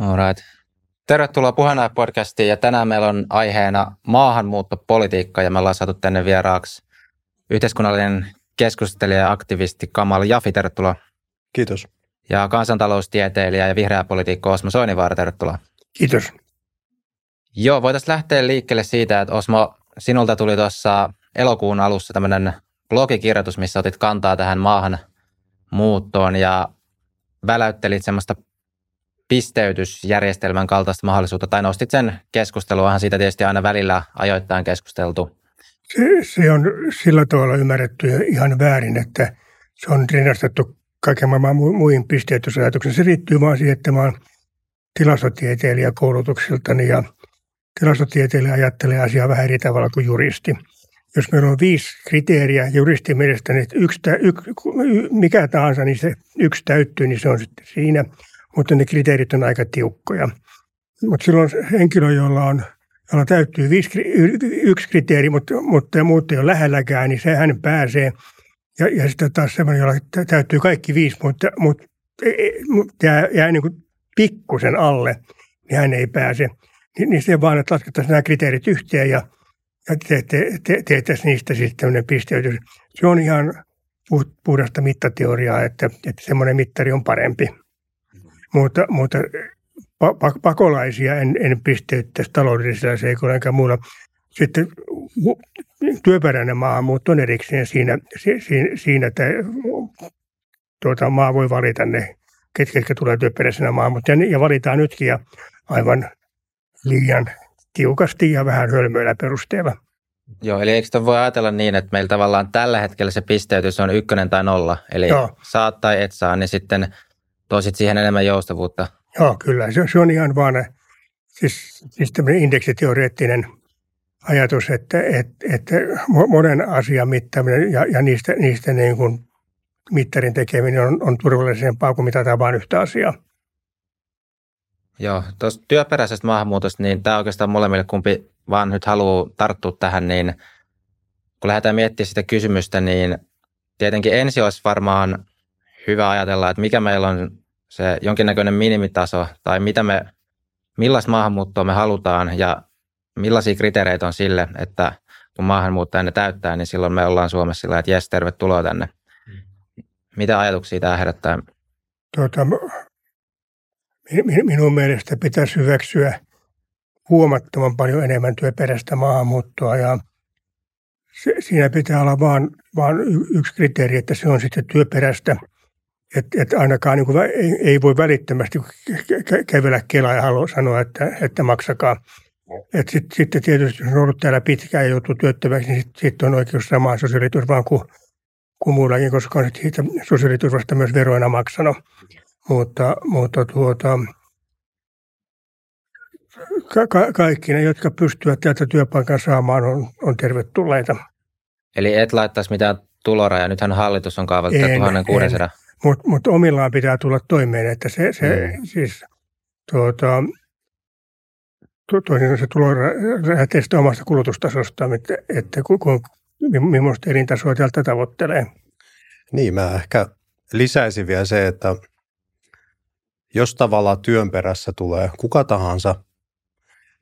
Alright. Tervetuloa Puheenjohtaja podcastiin ja tänään meillä on aiheena maahanmuuttopolitiikka ja me ollaan saatu tänne vieraaksi yhteiskunnallinen keskustelija ja aktivisti Kamal Jafi, tervetuloa. Kiitos. Ja kansantaloustieteilijä ja vihreä poliitikko Osmo Soinivaara, tervetuloa. Kiitos. Joo, voitaisiin lähteä liikkeelle siitä, että Osmo, sinulta tuli tuossa elokuun alussa tämmöinen blogikirjoitus, missä otit kantaa tähän maahanmuuttoon ja väläyttelit semmoista pisteytysjärjestelmän kaltaista mahdollisuutta, tai nostit sen keskusteluahan siitä tietysti aina välillä ajoittain keskusteltu. Se, se on sillä tavalla ymmärretty ihan väärin, että se on rinnastettu kaiken maailman muihin pisteytysajatuksiin. Se riittyy vaan siihen, että mä oon tilastotieteilijä koulutuksiltani ja tilastotieteilijä ajattelee asiaa vähän eri tavalla kuin juristi. Jos meillä on viisi kriteeriä juristin mielestä, niin yksi, yksi, mikä tahansa, niin se yksi täyttyy, niin se on sitten siinä – mutta ne kriteerit on aika tiukkoja. Mutta silloin henkilö, jolla on jolla täyttyy viisi, yksi kriteeri, mutta, mutta muut ei ole lähelläkään, niin se hän pääsee. Ja, ja sitten taas semmoinen, jolla täyttyy kaikki viisi, mutta, mutta jää, jää niin kuin pikkusen alle, niin hän ei pääse. Niin, niin se vaan, että laskettaisiin nämä kriteerit yhteen ja, ja te, te, te, niistä sitten tämmöinen pisteytys. Se on ihan puhdasta mittateoriaa, että, että semmoinen mittari on parempi mutta, mutta pakolaisia en, en pisteyttäisi taloudellisilla seikoilla enkä muulla. Sitten työperäinen maahanmuutto on erikseen siinä, siinä, siinä että tuota, maa voi valita ne, ketkä, ketkä tulee työperäisenä maahanmuuttajana, ja valitaan nytkin ja aivan liian tiukasti ja vähän hölmöillä perusteella. Joo, eli eikö voi ajatella niin, että meillä tavallaan tällä hetkellä se pisteytys on ykkönen tai nolla, eli Joo. saat tai et saa, niin sitten – toisit siihen enemmän joustavuutta. Joo, kyllä. Se, se on ihan vaan siis, siis tämmöinen indeksiteoreettinen ajatus, että, että, että monen asian mittaaminen ja, ja niistä, niistä niin kuin mittarin tekeminen on, on turvallisempaa kuin mitataan vain yhtä asiaa. Joo, tuosta työperäisestä maahanmuutosta, niin tämä oikeastaan molemmille kumpi vaan nyt haluaa tarttua tähän, niin kun lähdetään miettimään sitä kysymystä, niin tietenkin ensi olisi varmaan hyvä ajatella, että mikä meillä on se jonkinnäköinen minimitaso tai mitä me, millaista maahanmuuttoa me halutaan ja millaisia kriteereitä on sille, että kun maahanmuuttaja ne täyttää, niin silloin me ollaan Suomessa sillä, että jes, tervetuloa tänne. Mitä ajatuksia tämä herättää? Tuota, minun mielestä pitäisi hyväksyä huomattavan paljon enemmän työperäistä maahanmuuttoa ja se, siinä pitää olla vain, vain yksi kriteeri, että se on sitten työperäistä – että et ainakaan niin kuin, ei, ei voi välittömästi kävellä Kelaa ja halua sanoa, että, että maksakaa. Et sit, sitten tietysti, jos on ollut täällä pitkään ja joutuu työttömäksi, niin sitten sit on oikeus samaan sosiaaliturvaan kuin, kuin muullakin, koska on siitä sosiaaliturvasta myös veroina maksanut. Mutta, mutta tuota, ka- ka- kaikki ne, jotka pystyvät täältä työpaikan saamaan, on, on tervetulleita. Eli et laittaisi mitään tuloraja. Nythän hallitus on kaavaillut 1600. En, mutta mut omillaan pitää tulla toimeen, että se, se mm. siis tuota, to, toisin se tulo lähtee omasta kulutustasosta, että, että ku, ku, millaista elintasoa täältä tavoittelee. Niin, mä ehkä lisäisin vielä se, että jos tavallaan työn perässä tulee kuka tahansa,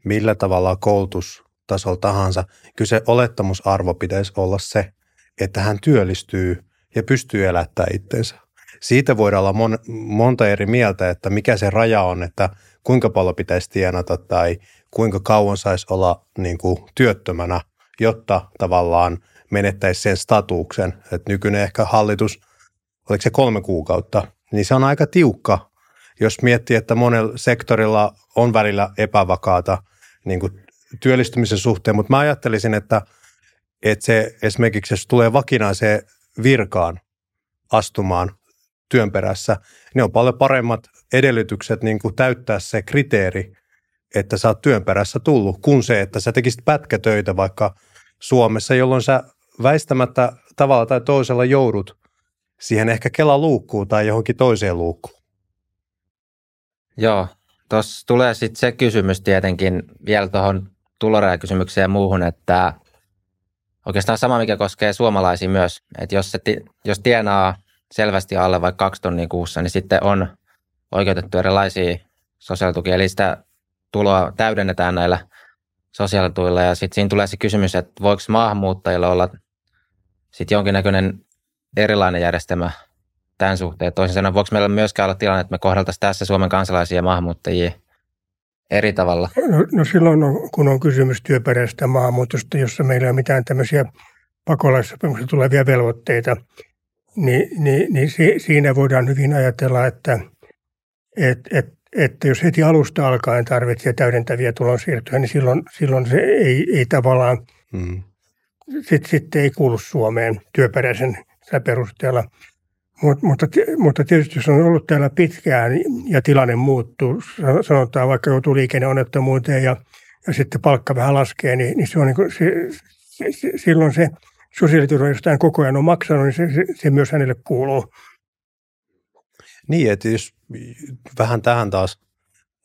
millä tavalla koulutustasolla tahansa, kyllä se olettamusarvo pitäisi olla se, että hän työllistyy ja pystyy elättämään itsensä siitä voidaan olla mon, monta eri mieltä, että mikä se raja on, että kuinka paljon pitäisi tienata tai kuinka kauan saisi olla niin kuin, työttömänä, jotta tavallaan menettäisi sen statuksen. Että nykyinen ehkä hallitus, oliko se kolme kuukautta, niin se on aika tiukka, jos miettii, että monella sektorilla on välillä epävakaata niin kuin työllistymisen suhteen, mutta mä ajattelisin, että, että se esimerkiksi, jos tulee vakinaiseen virkaan astumaan, työn perässä, niin on paljon paremmat edellytykset niin kuin täyttää se kriteeri, että sä oot työn perässä tullut, kuin se, että sä tekisit pätkätöitä vaikka Suomessa, jolloin sä väistämättä tavalla tai toisella joudut siihen ehkä Kela luukkuun tai johonkin toiseen luukkuun. Joo, tuossa tulee sitten se kysymys tietenkin vielä tuohon tulorajakysymykseen ja muuhun, että oikeastaan sama, mikä koskee suomalaisia myös, että jos, se, jos tienaa selvästi alle vaikka kaksi tonnia kuussa, niin sitten on oikeutettu erilaisia sosiaalituki, eli sitä tuloa täydennetään näillä sosiaalituilla. Ja sitten siinä tulee se kysymys, että voiko maahanmuuttajilla olla sitten jonkinnäköinen erilainen järjestelmä tämän suhteen. Toisin sanoen, voiko meillä myöskään olla tilanne, että me kohdeltaisiin tässä Suomen kansalaisia ja maahanmuuttajia eri tavalla? No, no silloin, on, kun on kysymys työperäisestä maahanmuutosta, jossa meillä ei ole mitään tämmöisiä pakolaissopimuksia tulevia velvoitteita, niin, niin, niin si, siinä voidaan hyvin ajatella, että et, et, että jos heti alusta alkaen tarvitsee täydentäviä tulonsiirtoja, niin silloin, silloin se ei, ei tavallaan, mm. sitten sit ei kuulu Suomeen työperäisen perusteella. Mut, mutta, mutta tietysti jos on ollut täällä pitkään ja tilanne muuttuu, sanotaan vaikka joutuu liikenneonnettomuuteen ja, ja sitten palkka vähän laskee, niin, niin se on niin kuin, se, se, se, silloin se sosiaaliturva, jos tämän koko ajan on maksanut, niin se, se, se myös hänelle kuuluu. Niin, että jos vähän tähän taas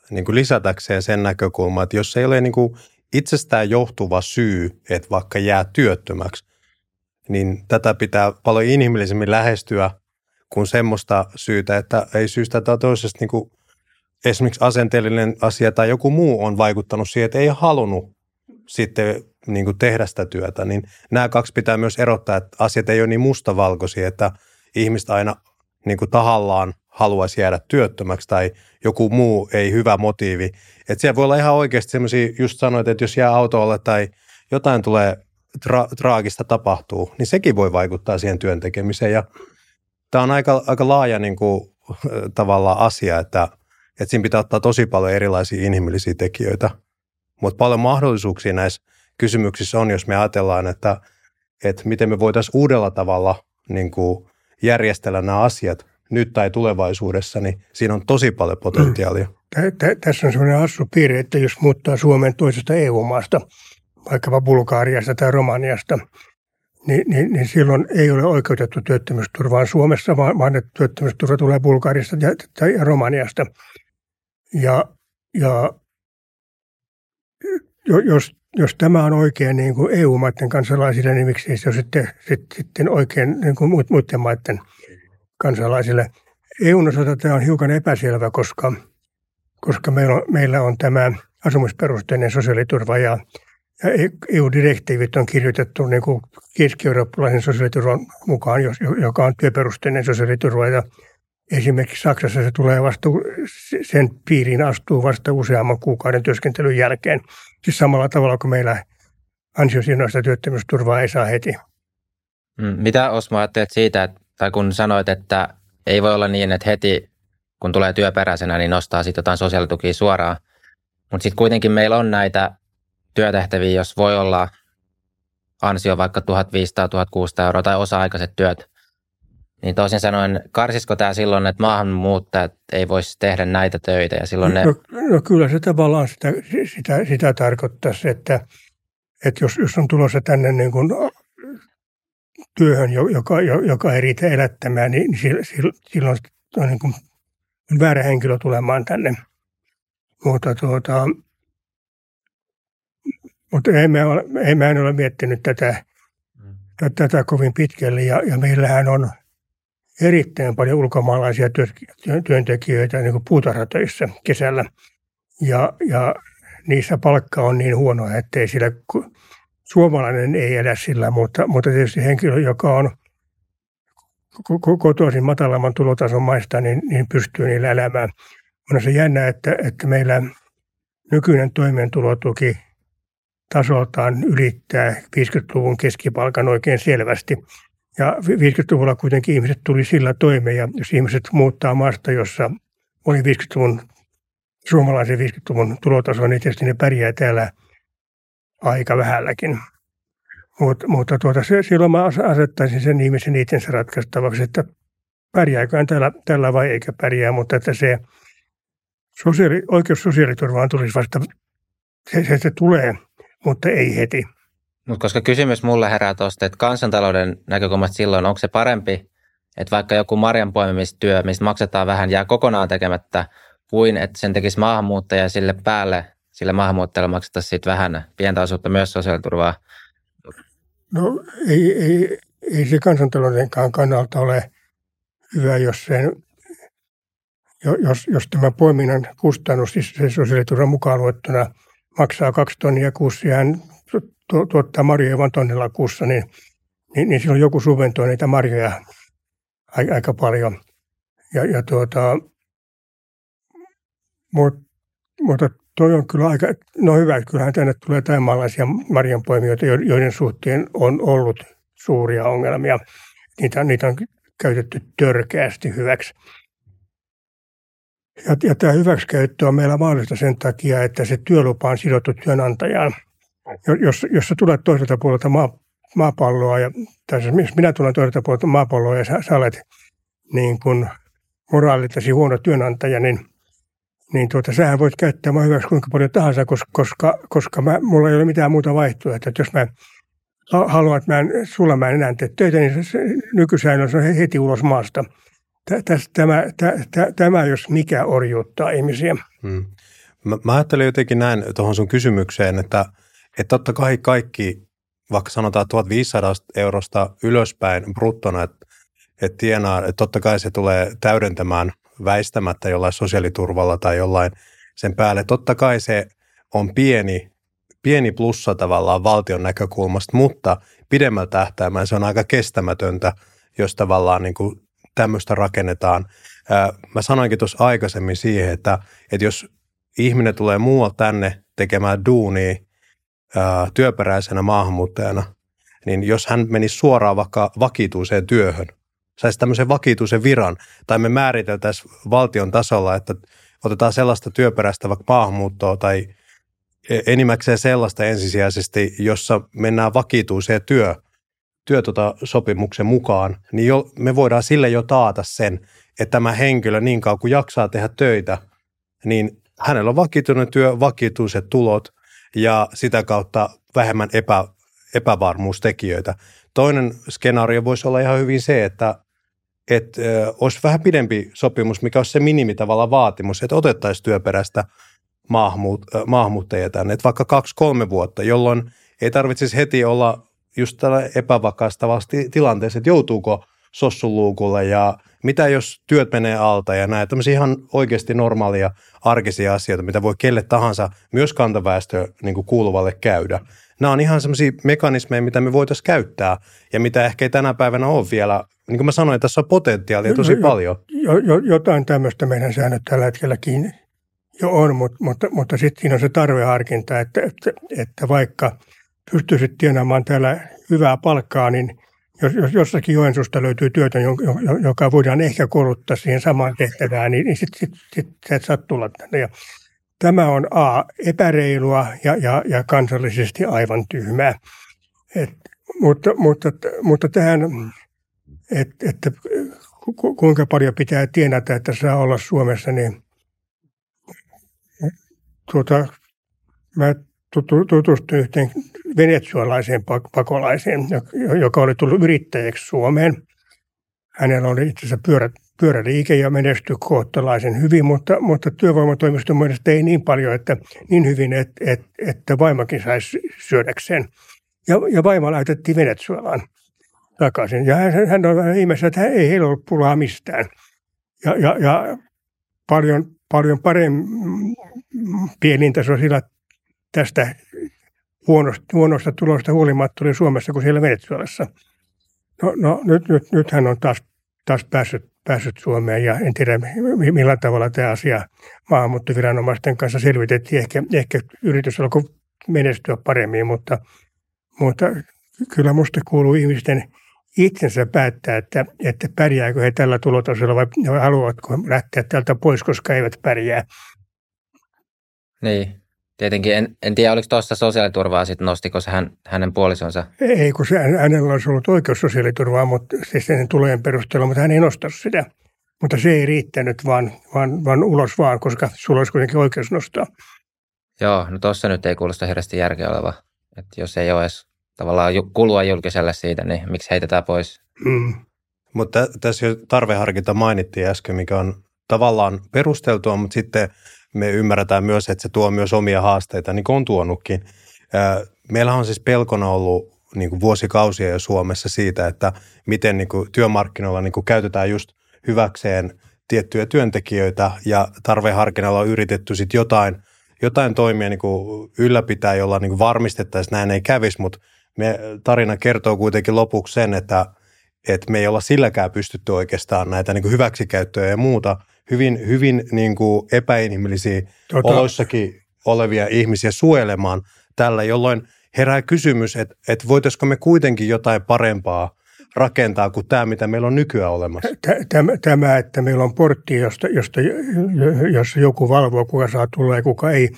niin kuin lisätäkseen sen näkökulman, että jos ei ole niin kuin itsestään johtuva syy, että vaikka jää työttömäksi, niin tätä pitää paljon inhimillisemmin lähestyä kuin semmoista syytä, että ei syystä tai toisesta niin kuin esimerkiksi asenteellinen asia tai joku muu on vaikuttanut siihen, että ei halunnut sitten niin kuin tehdä sitä työtä, niin nämä kaksi pitää myös erottaa, että asiat ei ole niin mustavalkoisia, että ihmistä aina niin kuin tahallaan haluaisi jäädä työttömäksi tai joku muu ei hyvä motiivi. Että siellä voi olla ihan oikeasti semmoisia, just sanoit, että jos jää autolle tai jotain tulee tra- traagista tapahtuu, niin sekin voi vaikuttaa siihen työn tekemiseen. Ja tämä on aika, aika laaja niin kuin, tavallaan asia, että, että siinä pitää ottaa tosi paljon erilaisia inhimillisiä tekijöitä. Mutta paljon mahdollisuuksia näissä kysymyksissä on, jos me ajatellaan, että, että miten me voitaisiin uudella tavalla niin kuin järjestellä nämä asiat nyt tai tulevaisuudessa, niin siinä on tosi paljon potentiaalia. Tässä on sellainen hassu piirre, että jos muuttaa Suomen toisesta EU-maasta, vaikkapa Bulgaariasta tai Romaniasta, niin, niin, niin silloin ei ole oikeutettu työttömyysturvaan Suomessa, vaan, vaan että työttömyysturva tulee Bulgaariasta ja, tai Romaniasta. Ja, ja jos, jos tämä on oikein niin kuin EU-maiden kansalaisille, niin miksi se on sitten, sitten oikein niin kuin muiden maiden – kansalaisille. EUn osalta tämä on hiukan epäselvä, koska, koska meillä, on, meillä on tämä asumisperusteinen sosiaaliturva ja, ja EU-direktiivit on kirjoitettu niin kuin keski-eurooppalaisen sosiaaliturvan mukaan, joka on työperusteinen sosiaaliturva ja Esimerkiksi Saksassa se tulee vasta, sen piiriin astuu vasta useamman kuukauden työskentelyn jälkeen. Siis samalla tavalla kuin meillä ansiosidonnaista työttömyysturvaa ei saa heti. Mm, mitä Osmo ajattelet siitä, tai kun sanoit, että ei voi olla niin, että heti kun tulee työperäisenä, niin nostaa sitten jotain sosiaalitukia suoraan. Mutta sitten kuitenkin meillä on näitä työtehtäviä, jos voi olla ansio vaikka 1500-1600 euroa tai osa-aikaiset työt. Niin toisin sanoen, karsisiko tämä silloin, että maahanmuuttajat ei voisi tehdä näitä töitä? Ja silloin ne... no, no kyllä se tavallaan sitä, sitä, sitä tarkoittaisi, että, että jos, jos on tulossa tänne niin kuin työhön, joka, joka ei riitä elättämään, niin silloin on niin kuin väärä henkilö tulemaan tänne. Mutta, tuota, mutta ei me ole, ei me ole miettinyt tätä, mm. tätä kovin pitkälle ja, ja meillähän on erittäin paljon ulkomaalaisia työntekijöitä niin kuin puutarhatöissä kesällä. Ja, ja niissä palkka on niin huono, että ei sillä suomalainen ei elä sillä, mutta, mutta tietysti henkilö, joka on kotoisin matalamman tulotason maista, niin, niin pystyy niillä elämään. On se jännä, että, että meillä nykyinen toimeentulotuki tasoltaan ylittää 50-luvun keskipalkan oikein selvästi. Ja 50-luvulla kuitenkin ihmiset tuli sillä toimeen, ja jos ihmiset muuttaa maasta, jossa oli 50-luvun, suomalaisen 50-luvun tulotaso, niin tietysti ne pärjää täällä – aika vähälläkin. Mut, mutta tuota, se, silloin mä asettaisin sen ihmisen itsensä ratkaistavaksi, että pärjääkö hän tällä, tällä vai eikä pärjää, mutta että se sosiaali, oikeus sosiaaliturvaan tulisi vasta, se, se, se tulee, mutta ei heti. Mutta koska kysymys mulle herää tuosta, että kansantalouden näkökulmasta silloin, onko se parempi, että vaikka joku marjanpoimimistyö, mistä maksetaan vähän, jää kokonaan tekemättä, kuin että sen tekisi maahanmuuttaja sille päälle sillä maahanmuuttajalle maksettaisiin siitä vähän pientä osuutta myös sosiaaliturvaa? No ei, ei, ei se kansantaloudenkaan kannalta ole hyvä, jos sen, jos, jos tämä poiminnan kustannus, siis se sosiaaliturvan mukaan luettuna, maksaa kaksi tonnia kuussa ja hän tuottaa marjoja vain tonnilla kuussa, niin, niin, niin silloin joku subventoi niitä marjoja aika paljon. Ja, ja tuota, mutta, mutta toi on kyllä aika, no hyvä, että kyllähän tänne tulee tämäalaisia marjanpoimijoita, joiden suhteen on ollut suuria ongelmia. Niitä, niitä on käytetty törkeästi hyväksi. Ja, ja tämä hyväksikäyttö on meillä mahdollista sen takia, että se työlupa on sidottu työnantajaan. Jos, jos sä tulet toiselta puolelta maa, maapalloa, ja, tai siis minä tulen toiselta puolelta maapalloa ja sä, sä olet niin kuin moraalisesti huono työnantaja, niin, niin tuota, sähän voit käyttää mua hyväksi kuinka paljon tahansa, koska, koska, koska mä, mulla ei ole mitään muuta vaihtoehtoa. Että jos mä haluan, että mä en, sulla mä en enää tee töitä, niin se nykysäännös on heti ulos maasta. Tämä, tämä, tämä jos mikä orjuuttaa ihmisiä. Hmm. Mä, mä ajattelen jotenkin näin tuohon sun kysymykseen, että, että totta kai kaikki, vaikka sanotaan 1500 eurosta ylöspäin bruttona, että, että tienaa, että totta kai se tulee täydentämään väistämättä jollain sosiaaliturvalla tai jollain sen päälle. Totta kai se on pieni, pieni plussa tavallaan valtion näkökulmasta, mutta pidemmällä tähtäimellä se on aika kestämätöntä, jos tavallaan niin kuin tämmöistä rakennetaan. Mä sanoinkin tuossa aikaisemmin siihen, että, että jos ihminen tulee muualta tänne tekemään duunia työperäisenä maahanmuuttajana, niin jos hän menisi suoraan vaikka vakituiseen työhön, saisi tämmöisen vakituisen viran, tai me määriteltäisiin valtion tasolla, että otetaan sellaista työperäistä vaikka maahanmuuttoa tai e, enimmäkseen sellaista ensisijaisesti, jossa mennään vakituiseen työ, työtota-sopimuksen mukaan, niin jo, me voidaan sille jo taata sen, että tämä henkilö niin kauan kuin jaksaa tehdä töitä, niin hänellä on vakituinen työ, vakituiset tulot ja sitä kautta vähemmän epä, epävarmuustekijöitä. Toinen skenaario voisi olla ihan hyvin se, että, että olisi vähän pidempi sopimus, mikä olisi se minimi tavalla vaatimus, että otettaisiin työperäistä maahanmuut, maahanmuuttajia tänne, että vaikka kaksi-kolme vuotta, jolloin ei tarvitsisi heti olla just tällä epävakaastavassa tilanteessa, että joutuuko sossuluukulle ja mitä jos työt menee alta ja näin, tämmöisiä ihan oikeasti normaalia arkisia asioita, mitä voi kelle tahansa, myös kantaväestö niin kuuluvalle käydä. Nämä on ihan semmoisia mekanismeja, mitä me voitaisiin käyttää ja mitä ehkä ei tänä päivänä ole vielä. Niin kuin mä sanoin, tässä on potentiaalia tosi jo, paljon. Jo, jo, jotain tämmöistä meidän säännöt tällä hetkelläkin jo on, mutta, mutta, mutta sitten siinä on se tarveharkinta, että, että, että vaikka pystyisit tienaamaan täällä hyvää palkkaa, niin jos, jos jossakin Joensuusta löytyy työtä, joka voidaan ehkä kouluttaa siihen samaan tehtävään, niin, niin sitten sit, sit, sit et saa tulla tänne. Ja tämä on A, epäreilua ja, ja, ja kansallisesti aivan tyhmää. Et, mutta, mutta, mutta tähän, että et, kuinka paljon pitää tienata, että saa olla Suomessa, niin tuota, mä tutustuin yhteen venezuelaiseen pakolaiseen, joka oli tullut yrittäjäksi Suomeen. Hänellä oli itse asiassa pyörä, pyöräliike ja menestyi kohtalaisen hyvin, mutta, mutta työvoimatoimiston mielestä ei niin paljon, että niin hyvin, että, että, että vaimakin saisi syödäkseen. Ja, ja vaima laitettiin Venezuelaan takaisin. Ja hän, hän on ihmeessä, että ei heillä ollut pulaa mistään. Ja, ja, ja paljon, paljon paremmin pienintasoisilla tästä huonosta, huonosta tulosta huolimatta oli Suomessa kuin siellä Venezuelassa. No, no nyt, nyt, nyt hän on taas, taas päässyt, päässyt Suomeen ja en tiedä millä tavalla tämä asia maahanmuuttoviranomaisten kanssa selvitettiin. Ehkä, ehkä yritys alkoi menestyä paremmin, mutta, mutta kyllä minusta kuuluu ihmisten itsensä päättää, että, että pärjääkö he tällä tulotasolla vai haluavatko lähteä tältä pois, koska eivät pärjää. Niin, Tietenkin en, en tiedä, oliko tuossa sosiaaliturvaa sitten, nostiko se hän, hänen puolisonsa? Ei, kun se, hänellä olisi ollut oikeus sosiaaliturvaa, mutta siis sen tulojen perusteella, mutta hän ei nostanut sitä. Mutta se ei riittänyt, vaan, vaan, vaan ulos vaan, koska sulla olisi kuitenkin oikeus nostaa. Joo, no tuossa nyt ei kuulosta hirveästi järkeä oleva. Että jos ei ole edes tavallaan kulua julkiselle siitä, niin miksi heitetään pois? Mm. Mutta tässä jo tarveharkinta mainittiin äsken, mikä on tavallaan perusteltua, mutta sitten – me ymmärretään myös, että se tuo myös omia haasteita, niin kuin on tuonutkin. Meillä on siis pelkona ollut niin kuin vuosikausia jo Suomessa siitä, että miten niin kuin työmarkkinoilla niin kuin käytetään just hyväkseen tiettyjä työntekijöitä ja tarveharkinnalla on yritetty sitten jotain, jotain toimia niin kuin ylläpitää, jolla niin kuin varmistettaisiin, näin ei kävisi, mutta me, tarina kertoo kuitenkin lopuksi sen, että, että me ei olla silläkään pystytty oikeastaan näitä niin kuin hyväksikäyttöjä ja muuta hyvin, hyvin niin kuin epäinhimillisiä tota... oloissakin olevia ihmisiä suojelemaan tällä, jolloin herää kysymys, että, että voitaisiko me kuitenkin jotain parempaa – rakentaa kuin tämä, mitä meillä on nykyään olemassa? Tämä, tämä että meillä on portti, josta, josta, jossa joku valvoo, kuka saa tulla ja kuka ei,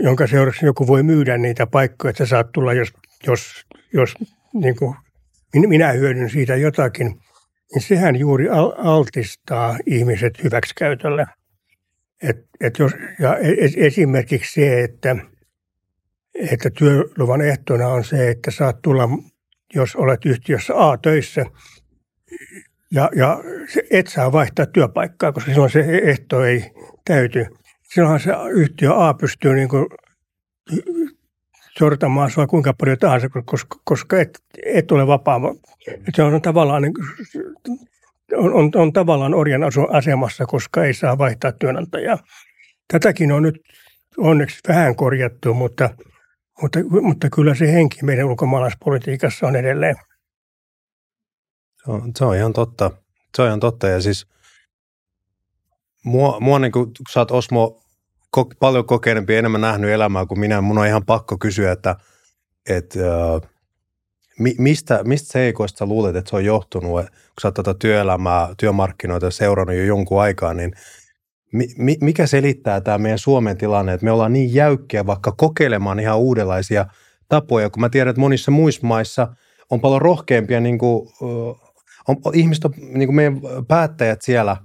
jonka seuraksi joku voi myydä niitä paikkoja, että saat tulla, jos, jos, jos niin kuin minä hyödyn siitä jotakin, niin sehän juuri altistaa ihmiset hyväksikäytölle. Et, et jos, ja e-, esimerkiksi se, että, että työluvan ehtona on se, että saat tulla jos olet yhtiössä A töissä ja, ja et saa vaihtaa työpaikkaa, koska silloin se ehto ei täyty. Silloinhan se yhtiö A pystyy niin kuin sortamaan sinua kuinka paljon tahansa, koska, koska et, et ole vapaa. Se on tavallaan, niin, on, on, on tavallaan orjan asemassa, koska ei saa vaihtaa työnantajaa. Tätäkin on nyt onneksi vähän korjattu, mutta – mutta, mutta kyllä se henki meidän ulkomaalaispolitiikassa on edelleen. Se on, se on ihan totta. Se on ihan totta. Ja siis mua, mua niin kuin, kun sä oot Osmo paljon kokeneempi, enemmän nähnyt elämää kuin minä, mun on ihan pakko kysyä, että, että mistä, mistä seikoista luulet, että se on johtunut, kun sä oot tätä työelämää, työmarkkinoita seurannut jo jonkun aikaa, niin mi, mikä selittää tämä meidän Suomen tilanne, että me ollaan niin jäykkiä vaikka kokeilemaan ihan uudenlaisia tapoja, kun mä tiedän, että monissa muissa maissa on paljon rohkeampia, niin kuin, on, ihmiset on, niin kuin meidän päättäjät siellä,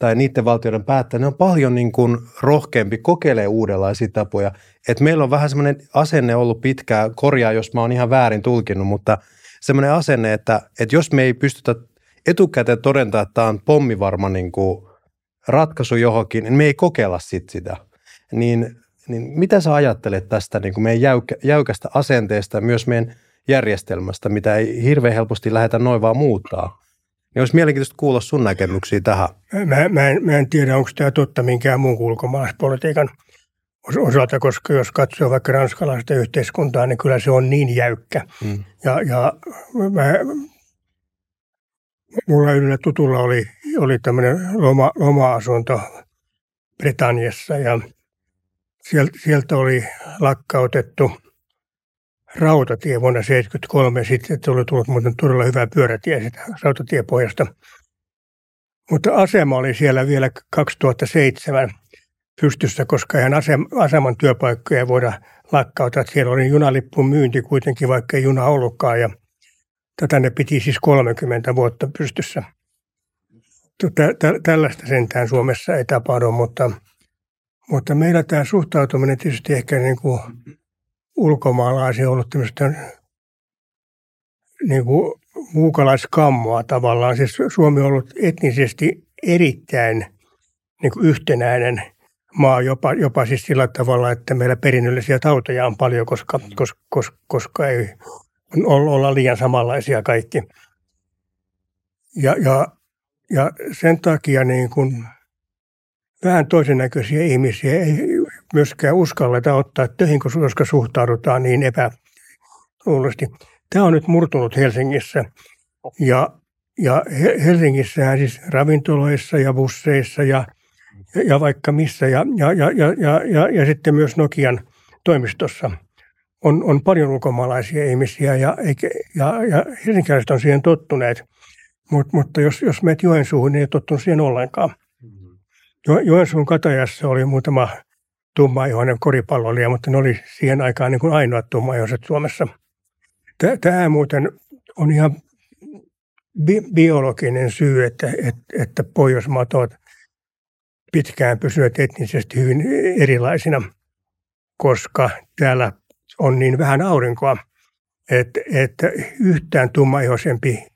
tai niiden valtioiden päättäjät, ne on paljon niin kuin rohkeampi kokeilee uudenlaisia tapoja. Et meillä on vähän semmoinen asenne ollut pitkään, korjaa jos mä oon ihan väärin tulkinnut, mutta semmoinen asenne, että, että jos me ei pystytä etukäteen todentaa, että tämä on pommivarma niin kuin ratkaisu johonkin, niin me ei kokeilla sit sitä. Niin, niin mitä sä ajattelet tästä niin kuin meidän jäykä, jäykästä asenteesta myös meidän järjestelmästä, mitä ei hirveän helposti lähdetä noin vaan muuttaa? Niin olisi mielenkiintoista kuulla sun näkemyksiä tähän. Mä, mä, en, mä en tiedä, onko tämä totta minkään muun ulkomaalaispolitiikan osalta, koska jos katsoo vaikka ranskalaista yhteiskuntaa, niin kyllä se on niin jäykkä. Hmm. Ja, ja mä, mulla yhdellä tutulla oli, oli tämmöinen loma, loma-asunto Britanniassa ja sieltä, sieltä oli lakkautettu rautatie vuonna 1973. Sitten tuli tullut muuten todella hyvä pyörätie sitä rautatiepohjasta. Mutta asema oli siellä vielä 2007 pystyssä, koska ihan aseman työpaikkoja voida lakkauttaa. Siellä oli junalippun myynti kuitenkin, vaikka ei juna ollutkaan. Ja Tätä ne piti siis 30 vuotta pystyssä. Tällaista sentään Suomessa ei tapahdu, mutta, mutta meillä tämä suhtautuminen tietysti ehkä niin kuin ulkomaalaisiin on ollut tämmöistä niin kuin muukalaiskammoa tavallaan. Siis Suomi on ollut etnisesti erittäin niin kuin yhtenäinen maa, jopa, jopa siis sillä tavalla, että meillä perinnöllisiä tauteja on paljon, koska, koska, koska, koska ei olla liian samanlaisia kaikki. Ja, ja, ja sen takia niin kuin vähän toisen näköisiä ihmisiä ei myöskään uskalleta ottaa töihin, koska suhtaudutaan niin epäluuloisesti. Tämä on nyt murtunut Helsingissä. Ja, ja Helsingissähän siis ravintoloissa ja busseissa ja, ja vaikka missä ja, ja, ja, ja, ja, ja sitten myös Nokian toimistossa – on, on paljon ulkomaalaisia ihmisiä ja, ja, ja helsinkiläiset on siihen tottuneet. Mut, mutta jos, jos menet Joensuuhun, niin ei tottunut siihen ollenkaan. Mm-hmm. Jo, Joensuun katajassa oli muutama tummaihoinen koripalloilija, mutta ne oli siihen aikaan niin kuin ainoat tummaihoiset Suomessa. Tämä muuten on ihan bi- biologinen syy, että, että, että Pohjoismaat ovat pitkään pysyneet etnisesti hyvin erilaisina, koska täällä on niin vähän aurinkoa, että, että yhtään tummaihoisempi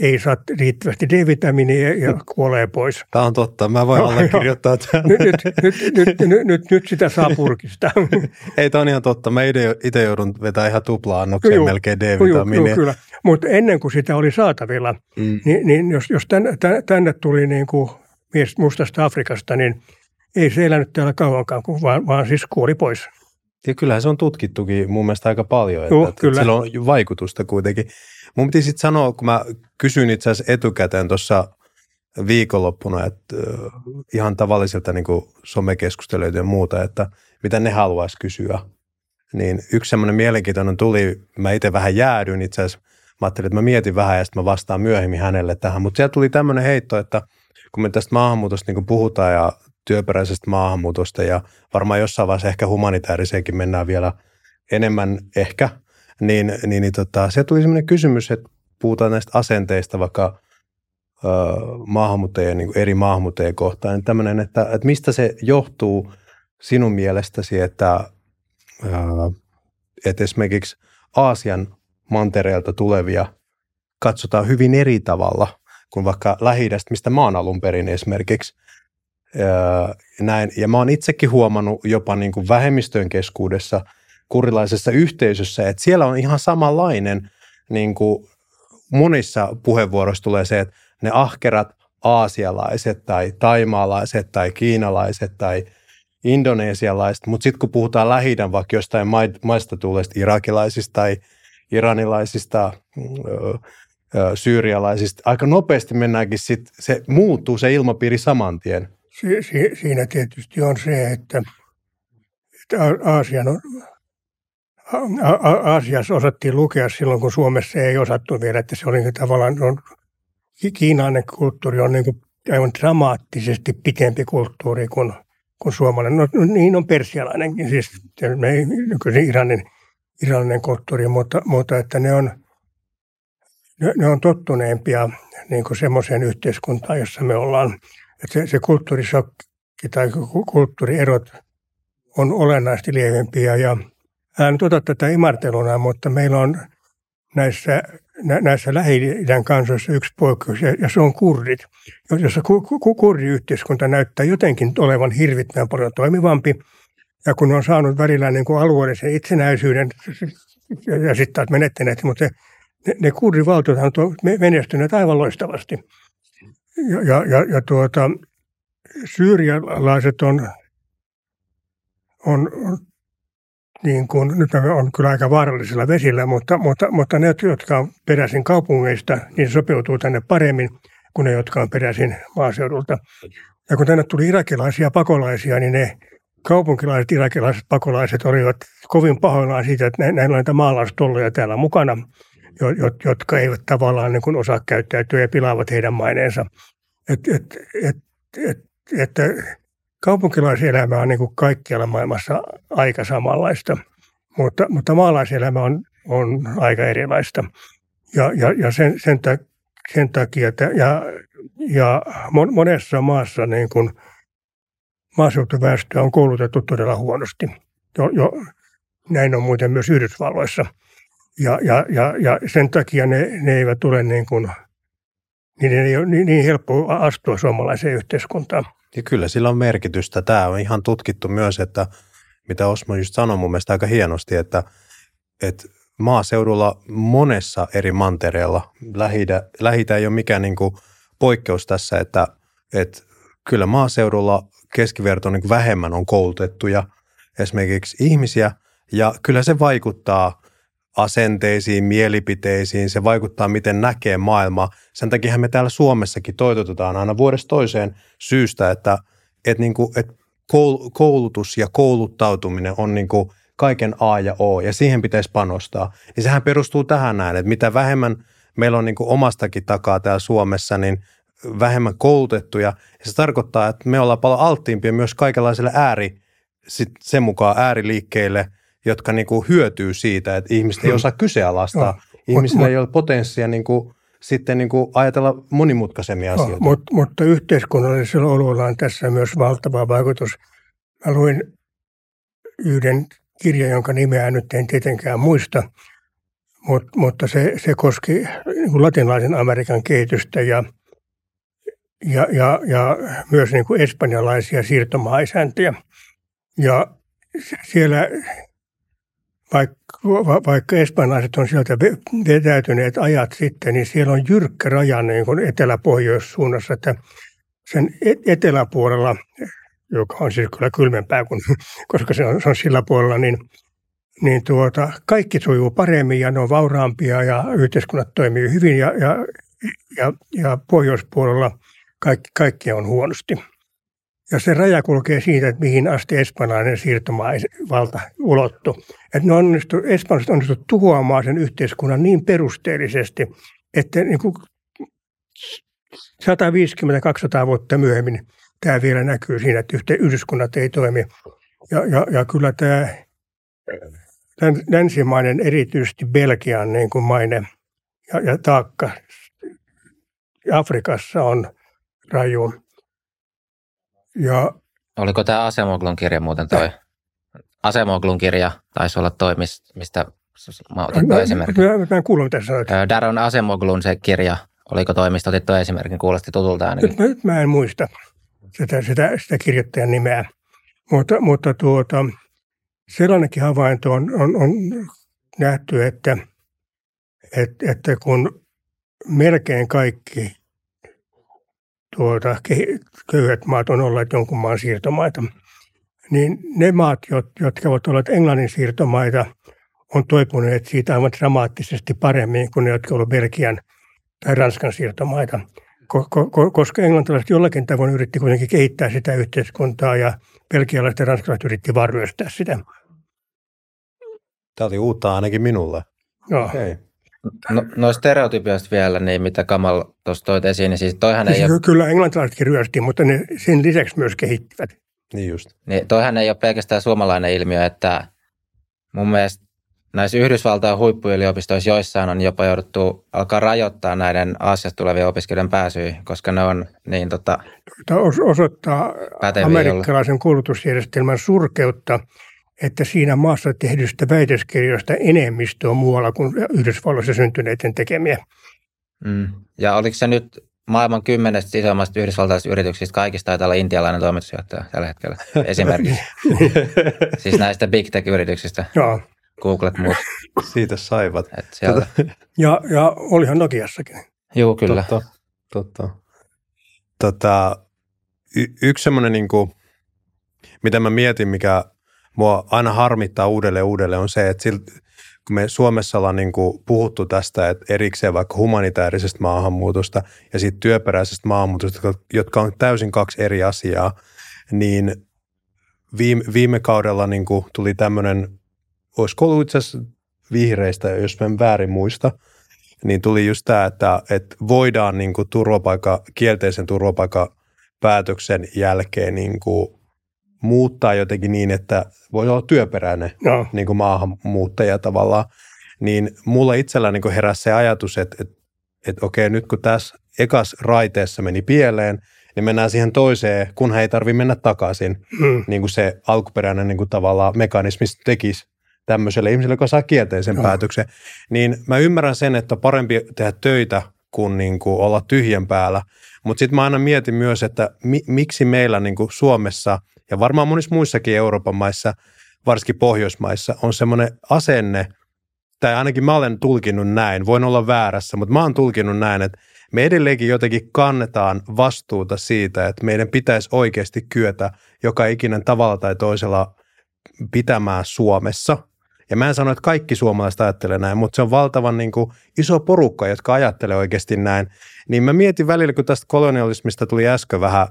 ei saa riittävästi D-vitamiinia ja kuolee pois. Tämä on totta, mä voin no, allekirjoittaa tämän. Nyt, nyt, nyt, nyt, nyt, nyt, nyt sitä saa purkista. ei, tämä on ihan totta. Mä itse joudun vetämään ihan tupla annokseen melkein D-vitamiinia. Kyllä, Mutta ennen kuin sitä oli saatavilla, mm. niin, niin jos, jos tänne, tänne tuli niin kuin mies mustasta Afrikasta, niin ei se elänyt täällä kauankaan, vaan, vaan siis kuoli pois. Ja kyllähän se on tutkittukin mun mielestä aika paljon, että, Juh, että kyllä. sillä on vaikutusta kuitenkin. Mun piti sitten sanoa, kun mä kysyin itse asiassa etukäteen tuossa viikonloppuna, että ihan tavallisilta niin somekeskustelijoita ja muuta, että mitä ne haluaisi kysyä. Niin yksi semmoinen mielenkiintoinen tuli, mä itse vähän jäädyin itse asiassa, mä ajattelin, että mä mietin vähän ja sitten mä vastaan myöhemmin hänelle tähän, mutta sieltä tuli tämmöinen heitto, että kun me tästä maahanmuutosta niin puhutaan ja työperäisestä maahanmuutosta ja varmaan jossain vaiheessa ehkä humanitaariseenkin mennään vielä enemmän ehkä, niin, niin, niin tota, se tuli sellainen kysymys, että puhutaan näistä asenteista vaikka ö, maahanmuuttajien, niin eri maahanmuuttajien kohtaan, niin tämmöinen, että, että mistä se johtuu sinun mielestäsi, että, ö, että esimerkiksi Aasian mantereelta tulevia katsotaan hyvin eri tavalla kuin vaikka lähi mistä oon alun perin esimerkiksi – näin. Ja mä oon itsekin huomannut jopa niin kuin vähemmistöjen keskuudessa kurilaisessa yhteisössä, että siellä on ihan samanlainen, niin kuin monissa puheenvuoroissa tulee se, että ne ahkerat aasialaiset tai taimaalaiset tai kiinalaiset tai indonesialaiset, mutta sitten kun puhutaan lähi vaikka jostain maista tulleista irakilaisista tai iranilaisista, syyrialaisista, aika nopeasti mennäänkin sit, se muuttuu se ilmapiiri saman tien si, si, siinä tietysti on se, että, että Aasian on, Aasiassa osattiin lukea silloin, kun Suomessa ei osattu vielä, että se oli niin tavallaan, on, kiinainen kulttuuri on niin kuin aivan dramaattisesti pitempi kulttuuri kuin, kuin suomalainen. No, no niin on persialainenkin, siis ei nykyisin Iranin, iranilainen kulttuuri, mutta, mutta että ne on, ne, ne on tottuneempia niin kuin semmoiseen yhteiskuntaan, jossa me ollaan että se, se kulttuurisokki tai kulttuurierot on olennaisesti lievempiä. Ja hän tuota tätä imarteluna, mutta meillä on näissä, nä, näissä Lähi-idän kansoissa yksi poikkeus, ja, ja se on kurdit, jossa ku, ku, kurdiyhteiskunta näyttää jotenkin olevan hirvittävän paljon toimivampi. Ja kun on saanut välillä niin kuin alueellisen itsenäisyyden, ja, ja sitten taas menettäneet, mutta ne, ne kurdivaltiot on menestyneet aivan loistavasti. Ja, ja, ja, tuota, syyrialaiset on, on, niin kuin, nyt on kyllä aika vaarallisilla vesillä, mutta, mutta, mutta ne, jotka on peräisin kaupungeista, niin sopeutuu tänne paremmin kuin ne, jotka on peräisin maaseudulta. Ja kun tänne tuli irakilaisia pakolaisia, niin ne kaupunkilaiset irakilaiset pakolaiset olivat kovin pahoillaan siitä, että näillä on näitä maalaistolloja täällä mukana – jotka eivät tavallaan niin kuin osaa käyttäytyä ja pilaavat heidän maineensa. Et, et, et, et, että kaupunkilaiselämä on niin kuin kaikkialla maailmassa aika samanlaista, mutta, mutta maalaiselämä on, on aika erilaista. Ja, ja, ja sen, sen, sen takia, että ja, ja monessa maassa niin kuin maaseutuväestö on koulutettu todella huonosti. Jo, jo, näin on muuten myös Yhdysvalloissa – ja, ja, ja, ja sen takia ne, ne eivät ole niin kuin, niin ei ole niin, niin helppo astua suomalaiseen yhteiskuntaan. Ja kyllä sillä on merkitystä. Tämä on ihan tutkittu myös, että mitä Osmo just sanoi mun mielestä aika hienosti, että, että maaseudulla monessa eri mantereella lähitä, lähitä ei ole mikään niin kuin poikkeus tässä, että, että kyllä maaseudulla keskiverto niin vähemmän on koulutettuja esimerkiksi ihmisiä, ja kyllä se vaikuttaa asenteisiin, mielipiteisiin, se vaikuttaa miten näkee maailmaa. Sen takia me täällä Suomessakin toitotetaan aina vuodesta toiseen syystä, että, että, niin kuin, että koulutus ja kouluttautuminen on niin kuin kaiken A ja O ja siihen pitäisi panostaa. Ja sehän perustuu tähän näin, että mitä vähemmän meillä on niin kuin omastakin takaa täällä Suomessa, niin vähemmän koulutettuja. Ja se tarkoittaa, että me ollaan paljon alttiimpia myös kaikenlaiselle ääri, sit sen mukaan ääriliikkeille – jotka niin kuin hyötyy siitä, että ihmiset ei hmm. osaa kyseenalaistaa. No, Ihmisillä ei ole potenssia niin kuin, sitten niin kuin ajatella monimutkaisemmin no, asioita. Mutta, mutta yhteiskunnallisella ololla on tässä myös valtava vaikutus. Mä luin yhden kirjan, jonka nimeä nyt en tietenkään muista, mutta, mutta se, se koski niin kuin latinalaisen Amerikan kehitystä ja, ja, ja, ja myös niin kuin espanjalaisia siirtomaisäntöjä. Ja siellä vaikka, vaikka espanjalaiset on sieltä vetäytyneet ajat sitten, niin siellä on jyrkkä raja niin kuin etelä-pohjoissuunnassa, että sen eteläpuolella, joka on siis kyllä kylmempää, kun, koska se on, se on sillä puolella, niin, niin tuota, kaikki sujuu paremmin ja ne on vauraampia ja yhteiskunnat toimii hyvin ja, ja, ja, ja pohjoispuolella kaikki, kaikki on huonosti. Ja se raja kulkee siitä, että mihin asti espanjalainen siirtomaavalta ulottu. Että ne onnistu, espanjalaiset onnistu tuhoamaan sen yhteiskunnan niin perusteellisesti, että niin kuin 150-200 vuotta myöhemmin tämä vielä näkyy siinä, että yhteen yhdyskunnat ei toimi. Ja, ja, ja kyllä tämä länsimainen, erityisesti Belgian niin kuin maine ja, ja taakka Afrikassa on raju. Ja, Oliko tämä Asemoglun kirja muuten toi? Asemoglun kirja taisi olla toi, mistä mä otin tuon esimerkin. Mä, mä en kuullut, mitä sanoit. Daron Asemoglun se kirja, oliko toi, mistä otit tuon esimerkin? Kuulosti tutulta ainakin. Nyt, nyt mä en muista sitä, sitä, sitä kirjoittajan nimeä, mutta, mutta tuota, sellainenkin havainto on, on, on nähty, että, että, että kun melkein kaikki tuota, köyhät maat on olleet jonkun maan siirtomaita, niin ne maat, jotka ovat olleet Englannin siirtomaita, on toipuneet siitä aivan dramaattisesti paremmin kuin ne, jotka ovat Belgian tai Ranskan siirtomaita. Koska englantilaiset jollakin tavoin yritti kuitenkin kehittää sitä yhteiskuntaa ja belgialaiset ja ranskalaiset yritti varjoistaa sitä. Tämä oli uutta ainakin minulle. No. Okay. No, no stereotypioista vielä, niin mitä Kamal tuossa toit esiin, niin siis toihan ei siis ole... Kyllä englantilaisetkin ryösti, mutta ne sen lisäksi myös kehittivät. Niin just. Niin, toihan ei ole pelkästään suomalainen ilmiö, että mun mielestä näissä Yhdysvaltain huippuyliopistoissa joissain on jopa jouduttu alkaa rajoittaa näiden Aasiasta tulevien opiskelijoiden pääsyä, koska ne on niin tota, Tämä osoittaa amerikkalaisen koulutusjärjestelmän surkeutta – että siinä maassa tehdystä väitöskirjoista enemmistö on muualla kuin Yhdysvalloissa syntyneiden tekemiä. Mm. Ja oliko se nyt maailman kymmenestä isommasta yhdysvaltalaisista yrityksistä kaikista taitaa olla intialainen toimitusjohtaja tällä hetkellä esimerkiksi. siis näistä big tech-yrityksistä. Joo. Googlet muut. Siitä saivat. Et sieltä. Ja, ja olihan Nokiassakin. Joo, kyllä. Totta. totta. Tota, y- yksi semmoinen, niin kuin, mitä mä mietin, mikä mua aina harmittaa uudelleen uudelleen on se, että silt, kun me Suomessa ollaan niin kuin puhuttu tästä, että erikseen vaikka humanitaarisesta maahanmuutosta ja sitten työperäisestä maahanmuutosta, jotka on täysin kaksi eri asiaa, niin viime, viime kaudella niin kuin tuli tämmöinen, olisiko ollut itse asiassa vihreistä, jos mä en väärin muista, niin tuli just tämä, että, että voidaan niin kuin turvapaikka, kielteisen turvapaikkapäätöksen jälkeen niin kuin muuttaa jotenkin niin, että voi olla työperäinen no. niin kuin maahanmuuttaja tavallaan, niin mulla itsellä niin kuin heräsi se ajatus, että, että, että okei, nyt kun tässä ekas raiteessa meni pieleen, niin mennään siihen toiseen, kun ei tarvitse mennä takaisin, mm. niin kuin se alkuperäinen niin kuin tavallaan mekanismi tekisi tämmöiselle ihmiselle, joka saa kielteisen no. päätöksen. Niin mä ymmärrän sen, että parempi tehdä töitä kuin, niin kuin olla tyhjän päällä. Mutta sitten mä aina mietin myös, että mi- miksi meillä niin kuin Suomessa – ja varmaan monissa muissakin Euroopan maissa, varsinkin Pohjoismaissa, on semmoinen asenne, tai ainakin mä olen tulkinnut näin, voin olla väärässä, mutta mä oon tulkinnut näin, että me edelleenkin jotenkin kannetaan vastuuta siitä, että meidän pitäisi oikeasti kyetä joka ikinen tavalla tai toisella pitämään Suomessa. Ja mä en sano, että kaikki suomalaiset ajattelee näin, mutta se on valtavan niin kuin, iso porukka, jotka ajattelee oikeasti näin. Niin mä mietin välillä, kun tästä kolonialismista tuli äsken vähän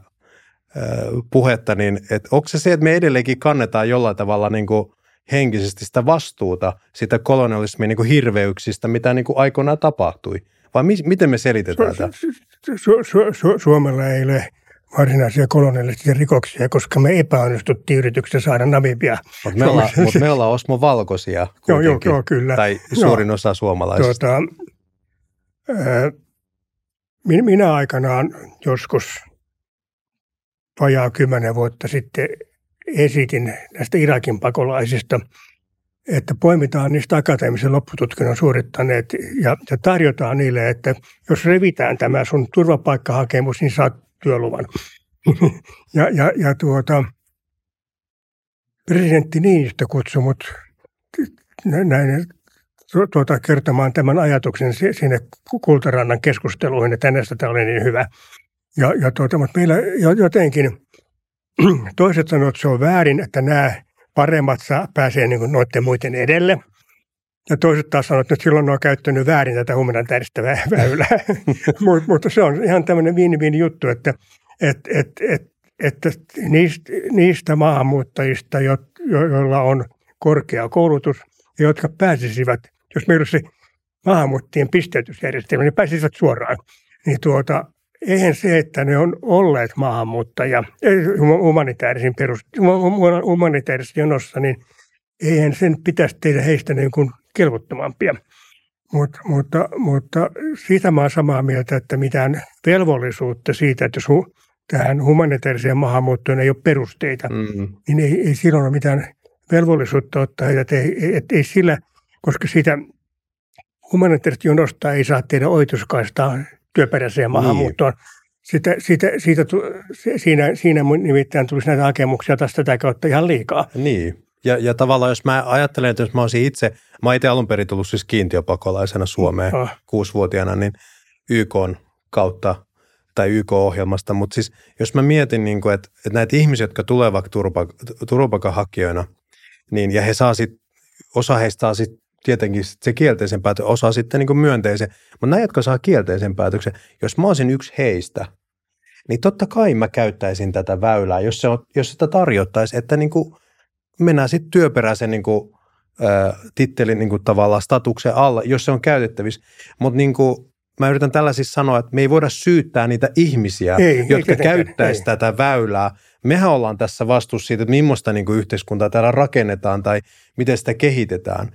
puhetta, niin että onko se se, että me edelleenkin kannetaan jollain tavalla niin kuin henkisesti sitä vastuuta sitä kolonialismin niin kuin hirveyksistä, mitä niin kuin aikoinaan tapahtui? Vai mi- miten me selitetään tämä? Su- su- su- Suomella ei ole varsinaisia kolonialistisia rikoksia, koska me epäonnistuttiin yrityksessä saada Namibia. Mutta me, ollaan, mut me ollaan Osmo valkoisia joo, joo, joo, kyllä. Tai suurin joo. osa suomalaisista. Tuota, äh, minä aikanaan joskus vajaa kymmenen vuotta sitten esitin näistä Irakin pakolaisista, että poimitaan niistä akateemisen loppututkinnon suorittaneet ja, ja tarjotaan niille, että jos revitään tämä sun turvapaikkahakemus, niin saat työluvan. ja, ja, ja tuota, presidentti Niinistö kutsui mut näin, tuota, kertomaan tämän ajatuksen sinne Kultarannan keskusteluihin, että hänestä tämä oli niin hyvä. Ja, ja tuota, mutta meillä jotenkin toiset sanoo, että se on väärin, että nämä paremmat saa, pääsee niin noiden muiden edelle. Ja toiset taas sanoo, että silloin ne on käyttänyt väärin tätä humanitaarista väylää. mutta se on ihan tämmöinen viini juttu, että et, et, et, että niistä, niistä maahanmuuttajista, jo, joilla on korkea koulutus ja jotka pääsisivät, jos meillä olisi maahanmuuttajien pisteytysjärjestelmä, niin pääsisivät suoraan. Niin tuota, eihän se, että ne on olleet maahanmuuttajia humanitaarisin perus, humanitaarisessa jonossa, niin eihän sen pitäisi tehdä heistä niin kuin kelvottomampia. Mut, mutta, mutta siitä mä olen samaa mieltä, että mitään velvollisuutta siitä, että jos hu, tähän humanitaariseen maahanmuuttoon ei ole perusteita, mm. niin ei, ei silloin ole mitään velvollisuutta ottaa heitä, että ei, et, ei sillä, koska siitä humanitaarista jonosta ei saa tehdä oituskaistaa työperäiseen niin. maahanmuuttoon. Niin. Sitä, siitä, siitä, siinä, siinä nimittäin tulisi näitä hakemuksia tästä tätä kautta ihan liikaa. Niin. Ja, ja tavallaan jos mä ajattelen, että jos mä olisin itse, mä itse alun perin tullut siis kiintiöpakolaisena Suomeen oh. kuusivuotiaana, niin YK kautta tai YK-ohjelmasta, mutta siis jos mä mietin, niin kuin, että, että näitä ihmisiä, jotka tulevat turvapaikanhakijoina, niin, ja he saa sit, osa heistä saa sit tietenkin se kielteisen päätöksen, osa sitten niin myönteisen, mutta nämä, jotka saa kielteisen päätöksen, jos mä olisin yksi heistä, niin totta kai mä käyttäisin tätä väylää, jos, se on, jos sitä tarjottaisiin, että niin kuin mennään sitten työperäisen niin kuin, tittelin niin kuin tavallaan statuksen alla, jos se on käytettävissä. Mutta niin kuin, mä yritän tällä siis sanoa, että me ei voida syyttää niitä ihmisiä, ei, jotka käyttäisivät tätä väylää. Mehän ollaan tässä vastuussa siitä, että millaista niin kuin yhteiskuntaa täällä rakennetaan tai miten sitä kehitetään.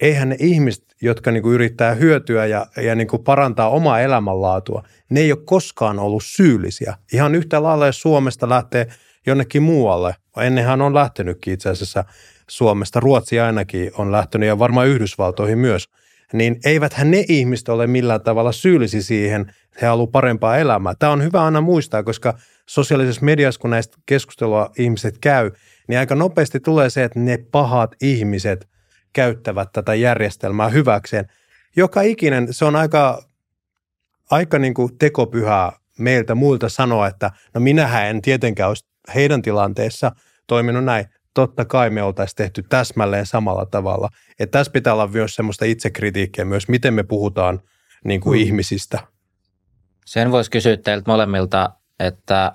Eihän ne ihmiset, jotka niin kuin yrittää hyötyä ja, ja niin kuin parantaa omaa elämänlaatua, ne ei ole koskaan ollut syyllisiä. Ihan yhtä lailla, jos Suomesta lähtee jonnekin muualle, ennenhän on lähtenytkin itse asiassa Suomesta, Ruotsi ainakin on lähtenyt ja varmaan Yhdysvaltoihin myös – niin eiväthän ne ihmiset ole millään tavalla syyllisi siihen, he haluavat parempaa elämää. Tämä on hyvä aina muistaa, koska sosiaalisessa mediassa, kun näistä keskustelua ihmiset käy, niin aika nopeasti tulee se, että ne pahat ihmiset käyttävät tätä järjestelmää hyväkseen. Joka ikinen, se on aika, aika niin kuin tekopyhää meiltä muilta sanoa, että no minähän en tietenkään olisi heidän tilanteessa toiminut näin totta kai me oltaisiin tehty täsmälleen samalla tavalla. Että tässä pitää olla myös semmoista itsekritiikkiä myös, miten me puhutaan niin kuin mm. ihmisistä. Sen voisi kysyä teiltä molemmilta, että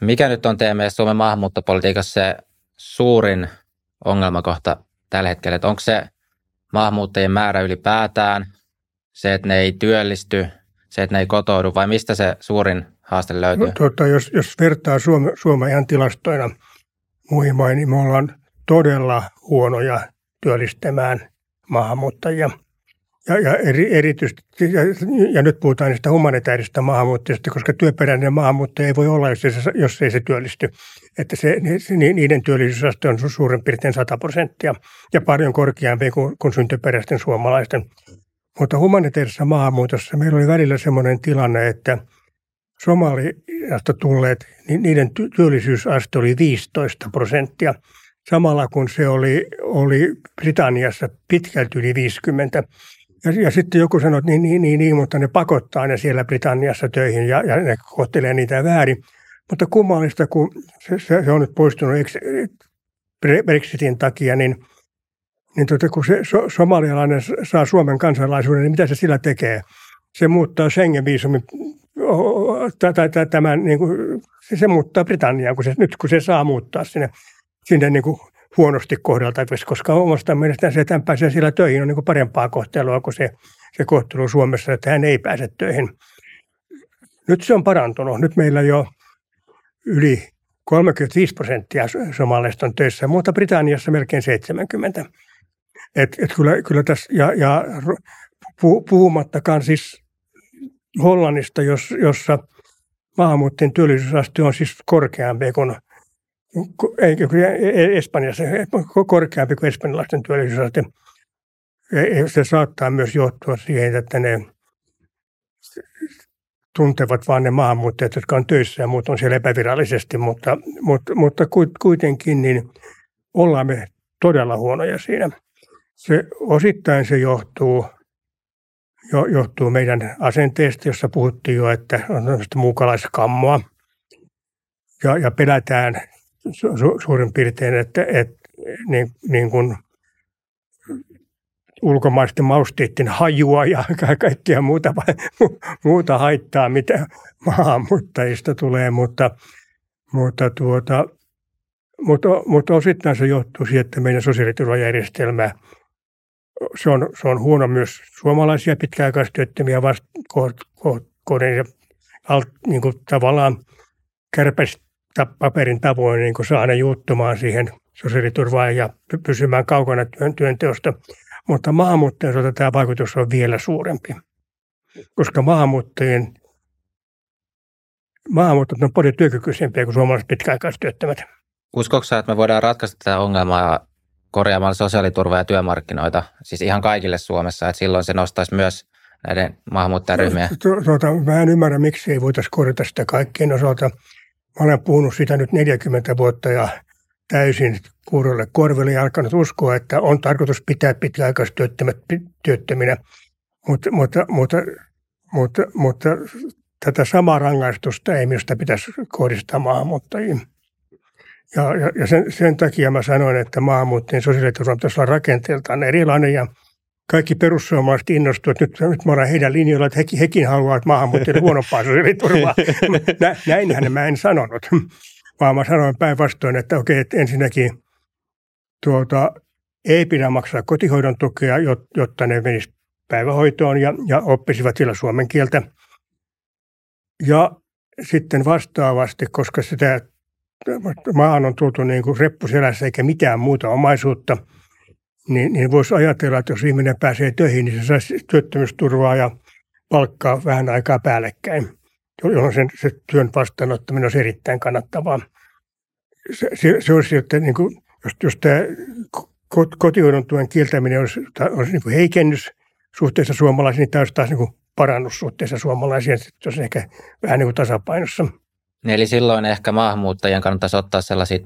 mikä nyt on teidän mielestä Suomen maahanmuuttopolitiikassa se suurin ongelmakohta tällä hetkellä? Että onko se maahanmuuttajien määrä ylipäätään, se, että ne ei työllisty, se, että ne ei kotoudu, vai mistä se suurin haaste löytyy? No, tuota, jos, jos vertaa Suome, Suomen ihan tilastoina – muihin maihin, niin me ollaan todella huonoja työllistämään maahanmuuttajia. Ja, ja eri, erityisesti, ja, ja nyt puhutaan niistä humanitaarista maahanmuuttajista, koska työperäinen maahanmuuttaja ei voi olla, jos ei se, jos ei se työllisty. Että se, niiden työllisyysaste on suurin piirtein 100 prosenttia ja paljon korkeampi kuin, kuin syntyperäisten suomalaisten. Mutta humanitaarisessa maahanmuutossa meillä oli välillä sellainen tilanne, että – Somaliasta tulleet, niin niiden työllisyysaste oli 15 prosenttia, samalla kun se oli, oli Britanniassa pitkälti yli 50. Ja, ja sitten joku sanoi, että niin, niin, niin, niin, mutta ne pakottaa ne siellä Britanniassa töihin ja, ja ne kohtelee niitä väärin. Mutta kummallista, kun se, se, se on nyt poistunut Brexitin takia, niin, niin tuota, kun se so, somalialainen saa Suomen kansalaisuuden, niin mitä se sillä tekee? Se muuttaa Schengen-viisumin tämän, niin kuin, se muuttaa Britanniaan, kun se, nyt kun se saa muuttaa sinne, sinne niin kuin huonosti kohdalta, koska omasta mielestä se, että hän pääsee siellä töihin, on niin kuin parempaa kohtelua kuin se, se kohtelu Suomessa, että hän ei pääse töihin. Nyt se on parantunut. Nyt meillä jo yli 35 prosenttia somaleista on töissä, mutta Britanniassa melkein 70. Et, et kyllä, kyllä tässä, ja, ja puhumattakaan siis Hollannista, jos, jossa maahanmuuttajien työllisyysaste on siis korkeampi kuin ei, Espanjassa, korkeampi kuin espanjalaisten työllisyysaste. Se saattaa myös johtua siihen, että ne tuntevat vain ne maahanmuuttajat, jotka on töissä ja muut on siellä epävirallisesti, mutta, mutta, mutta kuitenkin niin ollaan me todella huonoja siinä. Se, osittain se johtuu jo, johtuu meidän asenteesta, jossa puhuttiin jo, että on muukalaiskammoa. Ja, ja pelätään su, su, suurin piirtein, että, että niin, niin kuin ulkomaisten mausteiden hajua ja kaikkea muuta, muuta haittaa, mitä maahanmuuttajista tulee, mutta, mutta, tuota, mutta, mutta osittain se johtuu siitä, että meidän sosiaaliturvajärjestelmä se on, se on huono myös suomalaisia pitkäaikaistyöttömiä kohden niin tavallaan kärpästä paperin tavoin niin kuin saa ne juuttumaan siihen sosiaaliturvaan ja pysymään kaukana työn, työnteosta. Mutta maahanmuuttajien osalta tämä vaikutus on vielä suurempi, koska maahanmuuttajien maahanmuuttajat on paljon työkykyisempiä kuin suomalaiset pitkäaikaistyöttömät. Uskoksa, että me voidaan ratkaista tätä ongelmaa korjaamalla sosiaaliturvaa ja työmarkkinoita, siis ihan kaikille Suomessa, että silloin se nostaisi myös näiden maahanmuuttajaryhmiä? Tuota, mä en ymmärrä, miksi ei voitaisiin korjata sitä kaikkien osalta. Mä olen puhunut sitä nyt 40 vuotta ja täysin kuurolle korville ja alkanut uskoa, että on tarkoitus pitää pitkäaikaistyöttömät työttöminä, mutta, mutta, mutta, mutta, mutta tätä samaa rangaistusta ei minusta pitäisi kohdistaa maahanmuuttajiin. Ja, ja, ja sen, sen takia mä sanoin, että maahanmuuttajien sosiaaliturva pitäisi olla rakenteeltaan erilainen ja kaikki perussuomalaiset innostuivat, että nyt, nyt me ollaan heidän linjoilla, että hekin, hekin haluavat maahanmuuttajien huonompaa sosiaaliturvaa. Nä, näinhän mä en sanonut, vaan mä sanoin päinvastoin, että okei, että ensinnäkin tuota, ei pidä maksaa kotihoidon tukea, jotta ne menisivät päivähoitoon ja, ja oppisivat siellä suomen kieltä. Ja sitten vastaavasti, koska sitä maahan on tultu niin kuin reppuselässä eikä mitään muuta omaisuutta, niin, niin voisi ajatella, että jos ihminen pääsee töihin, niin se saisi työttömyysturvaa ja palkkaa vähän aikaa päällekkäin, jolloin sen, se työn vastaanottaminen olisi erittäin kannattavaa. Se, se, se olisi, että niin kuin, jos, jos tämä kotihoidon tuen kieltäminen olisi, olisi niin kuin heikennys suhteessa suomalaisiin, niin tämä olisi taas niin kuin parannus suhteessa suomalaisiin, että se olisi ehkä vähän niin kuin tasapainossa. Eli silloin ehkä maahanmuuttajien kannattaisi ottaa sellaisia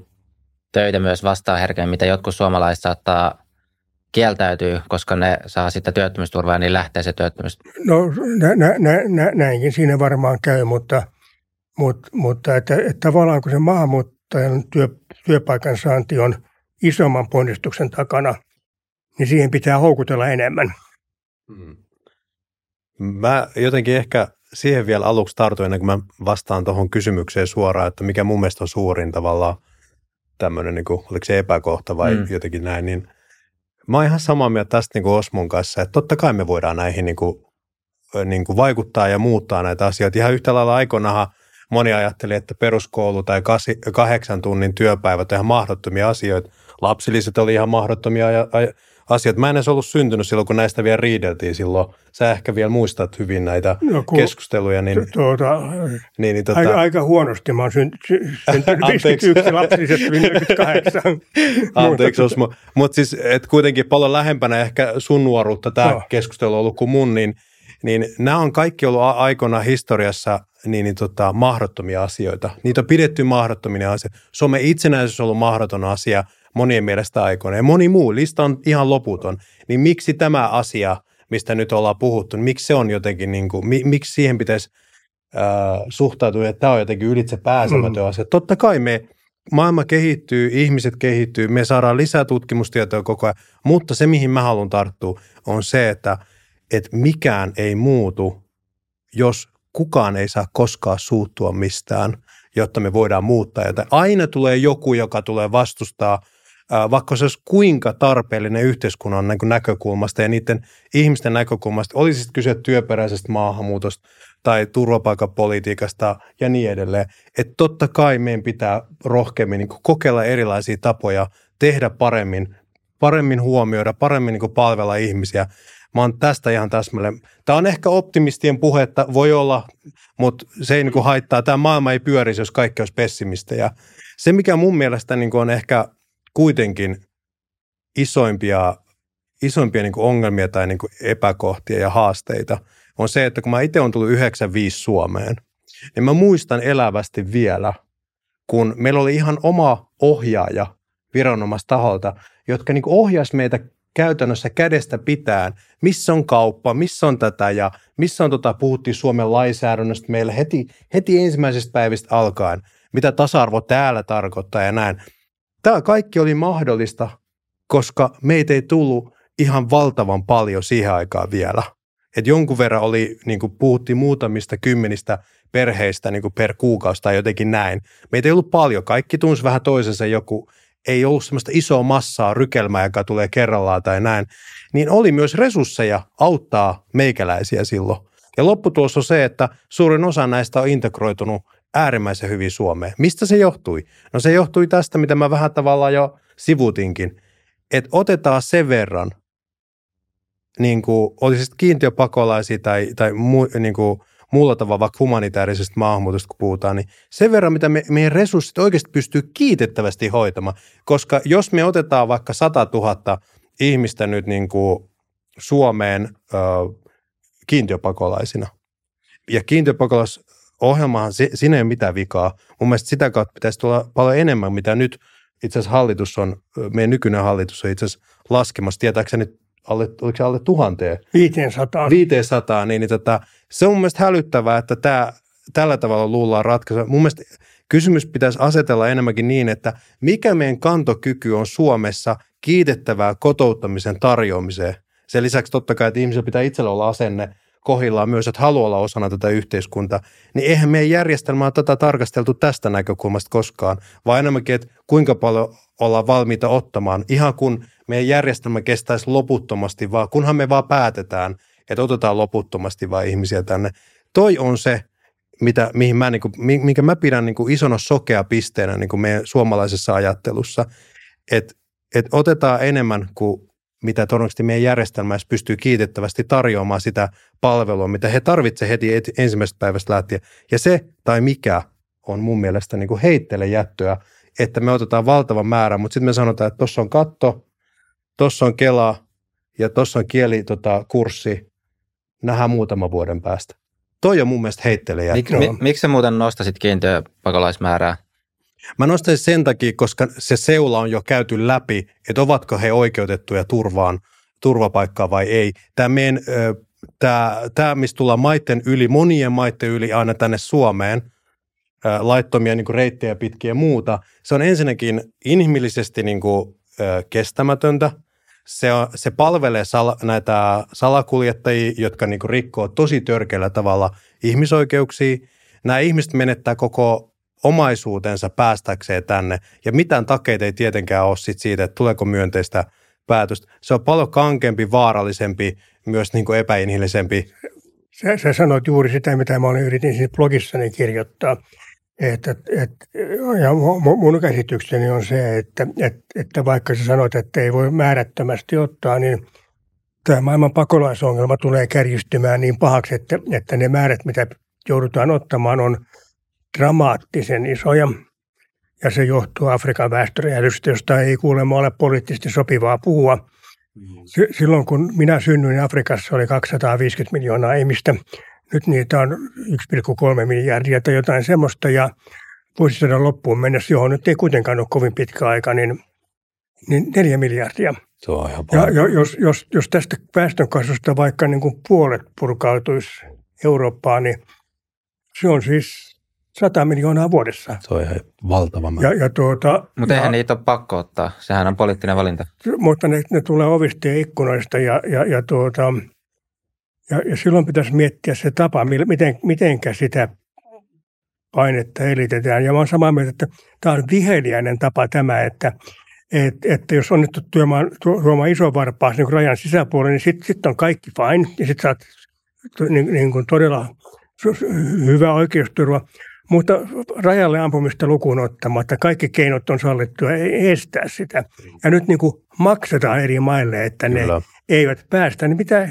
töitä myös vastaan herkemmin, mitä jotkut suomalaiset saattaa kieltäytyy, koska ne saa sitten työttömyysturvaa, niin lähtee se työttömyys. No nä, nä, nä, nä, näinkin siinä varmaan käy, mutta, mutta, mutta että, että tavallaan kun se maahanmuuttajan työ, työpaikan saanti on isomman ponnistuksen takana, niin siihen pitää houkutella enemmän. Hmm. Mä jotenkin ehkä siihen vielä aluksi tartuin, ennen kuin mä vastaan tuohon kysymykseen suoraan, että mikä mun mielestä on suurin tavallaan tämmöinen, niin kuin, oliko se epäkohta vai mm. jotenkin näin, niin mä oon ihan samaa mieltä tästä niin kuin Osmon kanssa, että totta kai me voidaan näihin niin kuin, niin kuin vaikuttaa ja muuttaa näitä asioita. Ihan yhtä lailla aikoinahan moni ajatteli, että peruskoulu tai kahdeksan tunnin työpäivät on ihan mahdottomia asioita. Lapsilliset oli ihan mahdottomia asiat. Mä en edes ollut syntynyt silloin, kun näistä vielä riideltiin silloin. Sä ehkä vielä muistat hyvin näitä no, keskusteluja. Niin, tuota, niin, niin, tota, aika, aika huonosti. Mä oon syntynyt syntynyt 51, lapsilliset 48. Anteeksi Osmo. Mutta siis, et kuitenkin paljon lähempänä ehkä sun nuoruutta tämä no. keskustelu on ollut kuin mun, niin, niin nämä on kaikki ollut aikoina historiassa niin, niin tota, mahdottomia asioita. Niitä on pidetty mahdottomia asioita. Some itsenäisyys on ollut mahdoton asia – monien mielestä aikoina. Ja moni muu, lista on ihan loputon. Niin miksi tämä asia, mistä nyt ollaan puhuttu, niin miksi se on jotenkin, niin kuin, miksi siihen pitäisi äh, suhtautua, että tämä on jotenkin ylitse pääsemätön mm. asia. Totta kai me, maailma kehittyy, ihmiset kehittyy, me saadaan lisää tutkimustietoa koko ajan, mutta se, mihin mä haluan tarttua, on se, että, että mikään ei muutu, jos kukaan ei saa koskaan suuttua mistään, jotta me voidaan muuttaa jotain. Aina tulee joku, joka tulee vastustaa – vaikka se olisi kuinka tarpeellinen yhteiskunnan näkökulmasta ja niiden ihmisten näkökulmasta, olisi sitten kyse työperäisestä maahanmuutosta tai turvapaikapolitiikasta ja niin edelleen. Että totta kai meidän pitää rohkeammin niin kokeilla erilaisia tapoja tehdä paremmin, paremmin huomioida, paremmin niin palvella ihmisiä. Mä oon tästä ihan täsmälleen. Tämä on ehkä optimistien puhetta, voi olla, mutta se ei niin haittaa. Tämä maailma ei pyörisi, jos kaikki olisi pessimistejä. Se, mikä mun mielestä niin on ehkä kuitenkin isoimpia, isoimpia niin kuin ongelmia tai niin kuin epäkohtia ja haasteita on se, että kun mä itse olen tullut 95 Suomeen, niin mä muistan elävästi vielä, kun meillä oli ihan oma ohjaaja viranomaistaholta, jotka niin ohjas meitä käytännössä kädestä pitään, missä on kauppa, missä on tätä ja missä on tota, puhuttiin Suomen lainsäädännöstä meillä heti, heti ensimmäisestä päivistä alkaen, mitä tasa-arvo täällä tarkoittaa ja näin. Tämä kaikki oli mahdollista, koska meitä ei tullut ihan valtavan paljon siihen aikaan vielä. Et jonkun verran oli, niin kuin puhuttiin muutamista kymmenistä perheistä niin kuin per kuukausi tai jotenkin näin. Meitä ei ollut paljon, kaikki tunsi vähän toisensa joku, ei ollut semmoista isoa massaa, rykelmää, joka tulee kerrallaan tai näin, niin oli myös resursseja auttaa meikäläisiä silloin. Ja lopputulos on se, että suurin osa näistä on integroitunut äärimmäisen hyvin Suomeen. Mistä se johtui? No se johtui tästä, mitä mä vähän tavallaan jo sivutinkin, että otetaan sen verran, niin kuin, olisi sitten kiintiöpakolaisia tai, tai mu, niin kuin, muulla tavalla vaikka humanitaarisesta maahanmuutosta kun puhutaan, niin sen verran, mitä me, meidän resurssit oikeasti pystyy kiitettävästi hoitamaan. Koska jos me otetaan vaikka 100 000 ihmistä nyt niin kuin Suomeen ö, kiintiöpakolaisina, ja kiintiöpakolaisohjelmahan, siinä ei ole mitään vikaa. Mun mielestä sitä kautta pitäisi tulla paljon enemmän, mitä nyt itse asiassa hallitus on, meidän nykyinen hallitus on itse asiassa laskemassa, tietääkseni alle, oliko se alle tuhanteen? 500. 500, niin, niin tota, se on mun mielestä hälyttävää, että tämä, tällä tavalla luullaan ratkaisua. Mun mielestä kysymys pitäisi asetella enemmänkin niin, että mikä meidän kantokyky on Suomessa kiitettävää kotouttamisen tarjoamiseen. Sen lisäksi totta kai, että ihmisillä pitää itsellä olla asenne kohillaan myös, että haluaa olla osana tätä yhteiskuntaa, niin eihän meidän järjestelmää tätä tarkasteltu tästä näkökulmasta koskaan, vaan enemmänkin, että kuinka paljon ollaan valmiita ottamaan, ihan kun meidän järjestelmä kestäisi loputtomasti, vaan kunhan me vaan päätetään, että otetaan loputtomasti vaan ihmisiä tänne. Toi on se, mitä, mihin mä, niin kuin, minkä mä pidän niin kuin isona sokea pisteenä niin kuin meidän suomalaisessa ajattelussa, että, että otetaan enemmän kuin mitä todennäköisesti meidän järjestelmässä pystyy kiitettävästi tarjoamaan sitä palvelua, mitä he tarvitsevat heti ensimmäisestä päivästä lähtien. Ja se tai mikä on mun mielestä niin kuin heittele jättöä, että me otetaan valtavan määrä, mutta sitten me sanotaan, että tuossa on katto, tuossa on Kela ja tuossa on kielikurssi, tota, nähdään muutaman vuoden päästä. Toi on mun mielestä heittele Mik, mi, miksi sä muuten nostasit kiintiöpakolaismäärää? Mä nostaisin sen takia, koska se seula on jo käyty läpi, että ovatko he oikeutettuja turvaan, turvapaikkaa vai ei. Tämä meidän, tämä, tämä mistä tullaan maiden yli, monien maiden yli aina tänne Suomeen, laittomia niin kuin reittejä pitkiä ja muuta, se on ensinnäkin inhimillisesti niin kuin, kestämätöntä. Se, on, se palvelee sal, näitä salakuljettajia, jotka niin kuin rikkoo tosi törkeällä tavalla ihmisoikeuksia. Nämä ihmiset menettää koko omaisuutensa päästäkseen tänne, ja mitään takeita ei tietenkään ole sit siitä, että tuleeko myönteistä päätöstä. Se on paljon kankempi, vaarallisempi, myös niin kuin epäinhimillisempi. Sä, sä sanoit juuri sitä, mitä mä yritin siinä blogissani kirjoittaa. Että, et, ja mun käsitykseni on se, että, että, että vaikka sä sanoit, että ei voi määrättömästi ottaa, niin tämä maailman pakolaisongelma tulee kärjistymään niin pahaksi, että, että ne määrät, mitä joudutaan ottamaan, on dramaattisen isoja. Ja se johtuu Afrikan väestöräjähdystä, josta ei kuulemma ole poliittisesti sopivaa puhua. Mm. Silloin kun minä synnyin Afrikassa oli 250 miljoonaa ihmistä. Nyt niitä on 1,3 miljardia tai jotain semmoista. Ja vuosisadan loppuun mennessä, johon nyt ei kuitenkaan ole kovin pitkä aika, niin, niin neljä miljardia. Se on ihan ja, ja jos, jos, jos tästä väestönkasvusta vaikka niin kuin puolet purkautuisi Eurooppaan, niin se on siis 100 miljoonaa vuodessa. Se on ihan valtava määrä. Ja, ja tuota, mutta eihän ja, niitä ole pakko ottaa. Sehän on poliittinen valinta. Mutta ne, ne tulee ovista ja ikkunoista ja, ja, ja, tuota, ja, ja silloin pitäisi miettiä se tapa, miten, mitenkä sitä painetta elitetään. Ja mä olen samaa mieltä, että tämä on viheliäinen tapa tämä, että, että, että jos onnittu tuomaan, tuomaan iso varpaas niin rajan sisäpuolelle, niin sitten sit on kaikki fine ja sitten saat niin, niin kuin todella hyvä oikeusturva. Mutta rajalle ampumista lukuun ottamatta kaikki keinot on sallittua estää sitä. Ja nyt niin kuin maksetaan eri maille, että ne Kyllä. Eivät päästä. Niin mitä,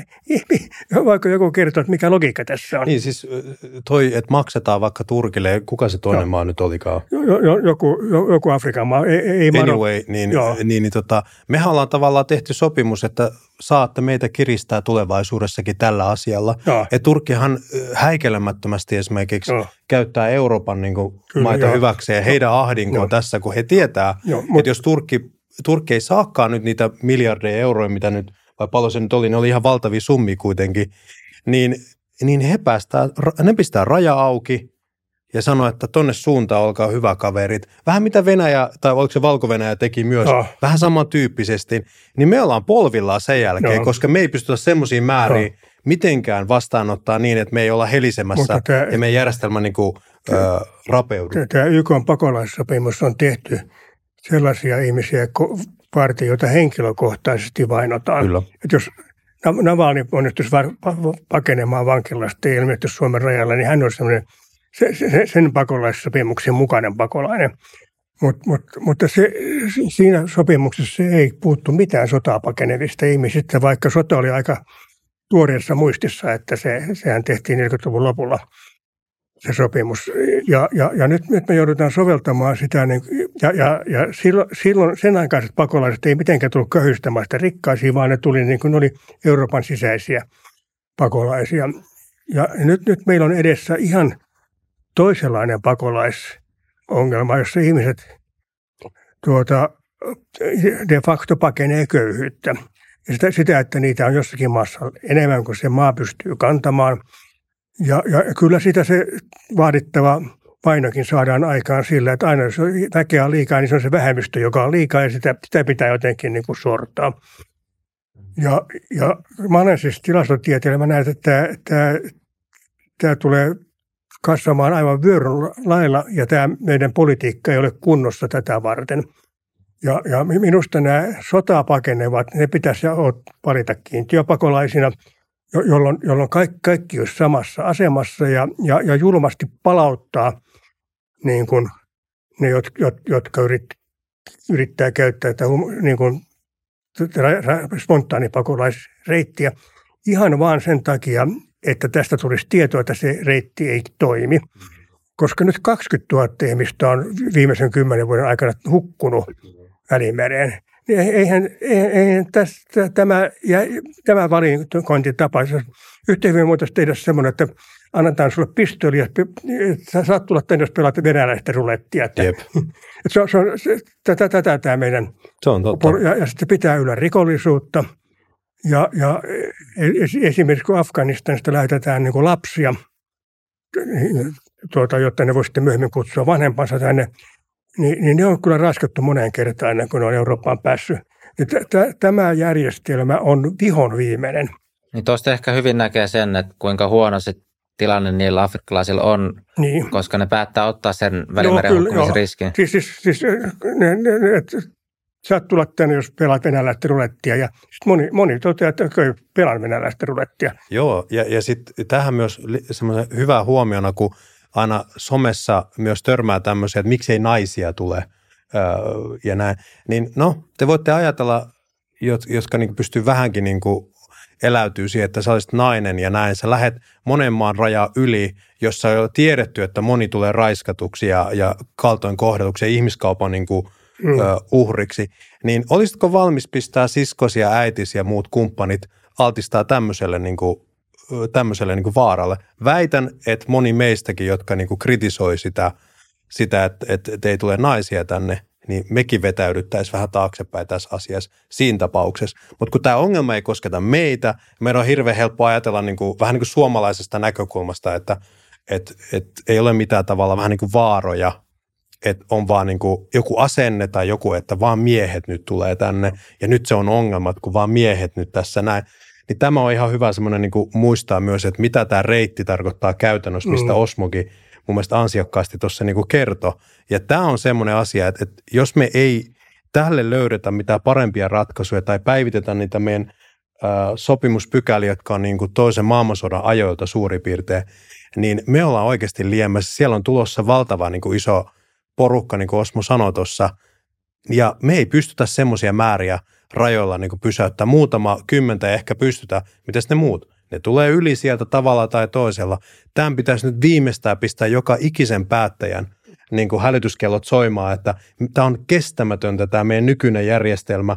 vaikka joku kertoo, että mikä logiikka tässä on? Niin siis toi, että maksetaan vaikka Turkille, kuka se toinen no. maa nyt olikaan? Jo, jo, joku, joku Afrikan maa, ei, ei Anyway, niin, niin, niin tota, mehän ollaan tavallaan tehty sopimus, että saatte meitä kiristää tulevaisuudessakin tällä asialla. Ja Turkkihan häikelemättömästi esimerkiksi Joo. käyttää Euroopan niin kuin, Kyllä, maita jo. hyväkseen heidän ahdinkoon tässä, kun he tietää, jo, että jos Turkki Turkki ei saakaan nyt niitä miljardeja euroja, mitä nyt, vai paljon se nyt oli, ne oli ihan valtavia summia kuitenkin, niin, niin he päästää, ne pistää raja auki ja sanoo, että tonne suuntaan olkaa hyvä kaverit. Vähän mitä Venäjä, tai oliko se Valko-Venäjä teki myös, no. vähän samantyyppisesti, niin me ollaan polvillaan sen jälkeen, no. koska me ei pystytä semmoisiin määriin no. mitenkään vastaanottaa niin, että me ei olla helisemässä tämä, ja meidän järjestelmä niin kuin, tämä, ö, rapeudu. Tämä YK pakolaissopimus on tehty sellaisia ihmisiä varten, joita henkilökohtaisesti vainotaan. Kyllä. Että jos Navalny onnistuisi pakenemaan vankilasta ja ilmestyisi Suomen rajalla, niin hän on sellainen se, se, sen pakolaissopimuksen mukainen pakolainen. Mut, mut, mutta se, siinä sopimuksessa ei puuttu mitään sotaa pakenevista ihmisistä, vaikka sota oli aika tuoreessa muistissa, että se, sehän tehtiin 40-luvun lopulla – se sopimus. Ja, ja, ja nyt, nyt me joudutaan soveltamaan sitä, niin, ja, ja, ja silloin, silloin sen aikaiset pakolaiset ei mitenkään tullut köyhystämään sitä rikkaisia, vaan ne tuli niin kuin ne oli Euroopan sisäisiä pakolaisia. Ja nyt, nyt meillä on edessä ihan toisenlainen pakolaisongelma, jossa ihmiset tuota, de facto pakenee köyhyyttä. Ja sitä, sitä, että niitä on jossakin maassa enemmän kuin se maa pystyy kantamaan – ja, ja kyllä sitä se vaadittava painokin saadaan aikaan sillä, että aina jos väkeä on liikaa, niin se on se vähemmistö, joka on liikaa ja sitä, sitä pitää jotenkin niin kuin sortaa. Ja, ja mä olen siis tilastotieteilijä, mä näen, että tämä, tämä, tämä tulee kasvamaan aivan vyöryn lailla ja tämä meidän politiikka ei ole kunnossa tätä varten. Ja, ja minusta nämä sotaa pakenevat, ne pitäisi valita kiintiöpakolaisina – jolloin, jolloin kaikki, kaikki olisi samassa asemassa ja, ja, ja julmasti palauttaa niin kuin ne, jotka yrit, yrittää käyttää tätä niin kuin spontaanipakolaisreittiä ihan vaan sen takia, että tästä tulisi tietoa, että se reitti ei toimi. Koska nyt 20 000 ihmistä on viimeisen kymmenen vuoden aikana hukkunut Välimereen eihän, eihän tästä, tämä, ja, tämä valikointitapa, yhtä hyvin voitaisiin tehdä semmoinen, että annetaan sulle pistooli ja sä saat tulla tänne, jos pelaat venäläistä rulettia. Että, Jep. Että se on, se on, se, tätä, tätä tämä meidän. Se on totta. Ja, ja sitten pitää yllä rikollisuutta. Ja, ja esimerkiksi kun Afganistanista lähetetään niin kuin lapsia, tuota, jotta ne voi sitten myöhemmin kutsua vanhempansa tänne, niin, niin ne on kyllä raskattu moneen kertaan ennen kuin ne on Eurooppaan päässyt. Tämä järjestelmä on vihon viimeinen. Niin tuosta ehkä hyvin näkee sen, että kuinka huono se tilanne niillä afrikkalaisilla on, niin. koska ne päättää ottaa sen välimeren riskin. Siis, siis, siis ne, ne, ne, et, saat tulla tänne, jos pelaat venäläistä rulettia. Ja sit moni, moni toteaa, että kyllä pelaan venäläistä rulettia. Joo, ja, ja sitten tähän myös semmoinen hyvä huomiona, kun – aina somessa myös törmää tämmöisiä, että miksei naisia tule öö, ja näin. Niin no, te voitte ajatella, jotka niin pystyy vähänkin niin kuin eläytyy siihen, että sä olisit nainen ja näin. Sä lähet monen maan raja yli, jossa on jo tiedetty, että moni tulee raiskatuksi ja, ja kaltoin kohdelluksi ja ihmiskaupan niin kuin, mm. ö, uhriksi. Niin olisitko valmis pistää siskosi ja äitisi ja muut kumppanit altistaa tämmöiselle niin kuin, tämmöiselle niin kuin vaaralle. Väitän, että moni meistäkin, jotka niin kuin kritisoi sitä, sitä että, että, että ei tule naisia tänne, niin mekin vetäydyttäisiin vähän taaksepäin tässä asiassa siinä tapauksessa. Mutta kun tämä ongelma ei kosketa meitä, meidän on hirveän helppo ajatella niin kuin, vähän niin kuin suomalaisesta näkökulmasta, että et, et ei ole mitään tavalla vähän niin kuin vaaroja, että on vaan niin kuin joku asenne tai joku, että vaan miehet nyt tulee tänne ja nyt se on ongelma, kun vaan miehet nyt tässä näin. Niin tämä on ihan hyvä semmoinen niin kuin muistaa myös, että mitä tämä reitti tarkoittaa käytännössä, mistä mm. Osmokin mun mielestä ansiokkaasti tuossa niin kertoi. Ja tämä on semmoinen asia, että, että jos me ei tälle löydetä mitään parempia ratkaisuja tai päivitetä niitä meidän äh, sopimuspykäliä, jotka on niin kuin toisen maailmansodan ajoilta suurin piirtein, niin me ollaan oikeasti liemmässä. Siellä on tulossa valtava niin kuin iso porukka, niin kuin Osmo sanoi tuossa, ja me ei pystytä semmoisia määriä – rajoilla niin pysäyttää. Muutama kymmentä ehkä pystytä. Mitäs ne muut? Ne tulee yli sieltä tavalla tai toisella. Tämän pitäisi nyt viimeistään pistää joka ikisen päättäjän niin kuin hälytyskellot soimaan, että tämä on kestämätöntä tämä meidän nykyinen järjestelmä.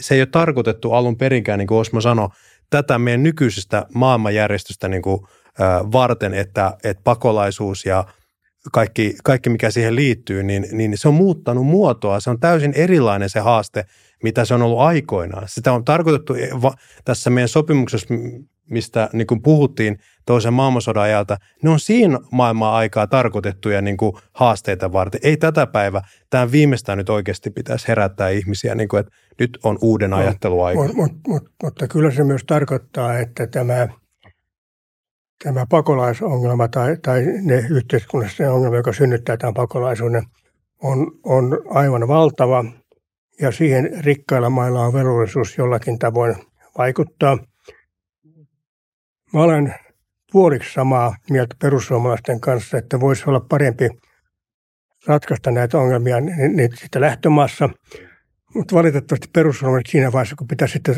Se ei ole tarkoitettu alun perinkään, niin kuin Osmo sanoi, tätä meidän nykyisestä maailmanjärjestystä niin kuin, äh, varten, että, että pakolaisuus ja kaikki, kaikki mikä siihen liittyy, niin, niin se on muuttanut muotoa. Se on täysin erilainen se haaste, mitä se on ollut aikoinaan. Sitä on tarkoitettu tässä meidän sopimuksessa, mistä niin kuin puhuttiin toisen maailmansodan ajalta, ne on siinä maailman aikaa tarkoitettuja niin kuin haasteita varten. Ei tätä päivää. Tämä viimeistään nyt oikeasti pitäisi herättää ihmisiä, niin kuin, että nyt on uuden ajatteluaika. Mut, mut, mut, mutta kyllä se myös tarkoittaa, että tämä, tämä pakolaisongelma tai, tai ne yhteiskunnallisten ongelma, joka synnyttää tämän pakolaisuuden, on, on aivan valtava ja siihen rikkailla mailla on velvollisuus jollakin tavoin vaikuttaa – Mä olen puoliksi samaa mieltä perussuomalaisten kanssa, että voisi olla parempi ratkaista näitä ongelmia niin sitten lähtömaassa. Mutta valitettavasti perussuomalaiset siinä vaiheessa, kun pitäisi sitten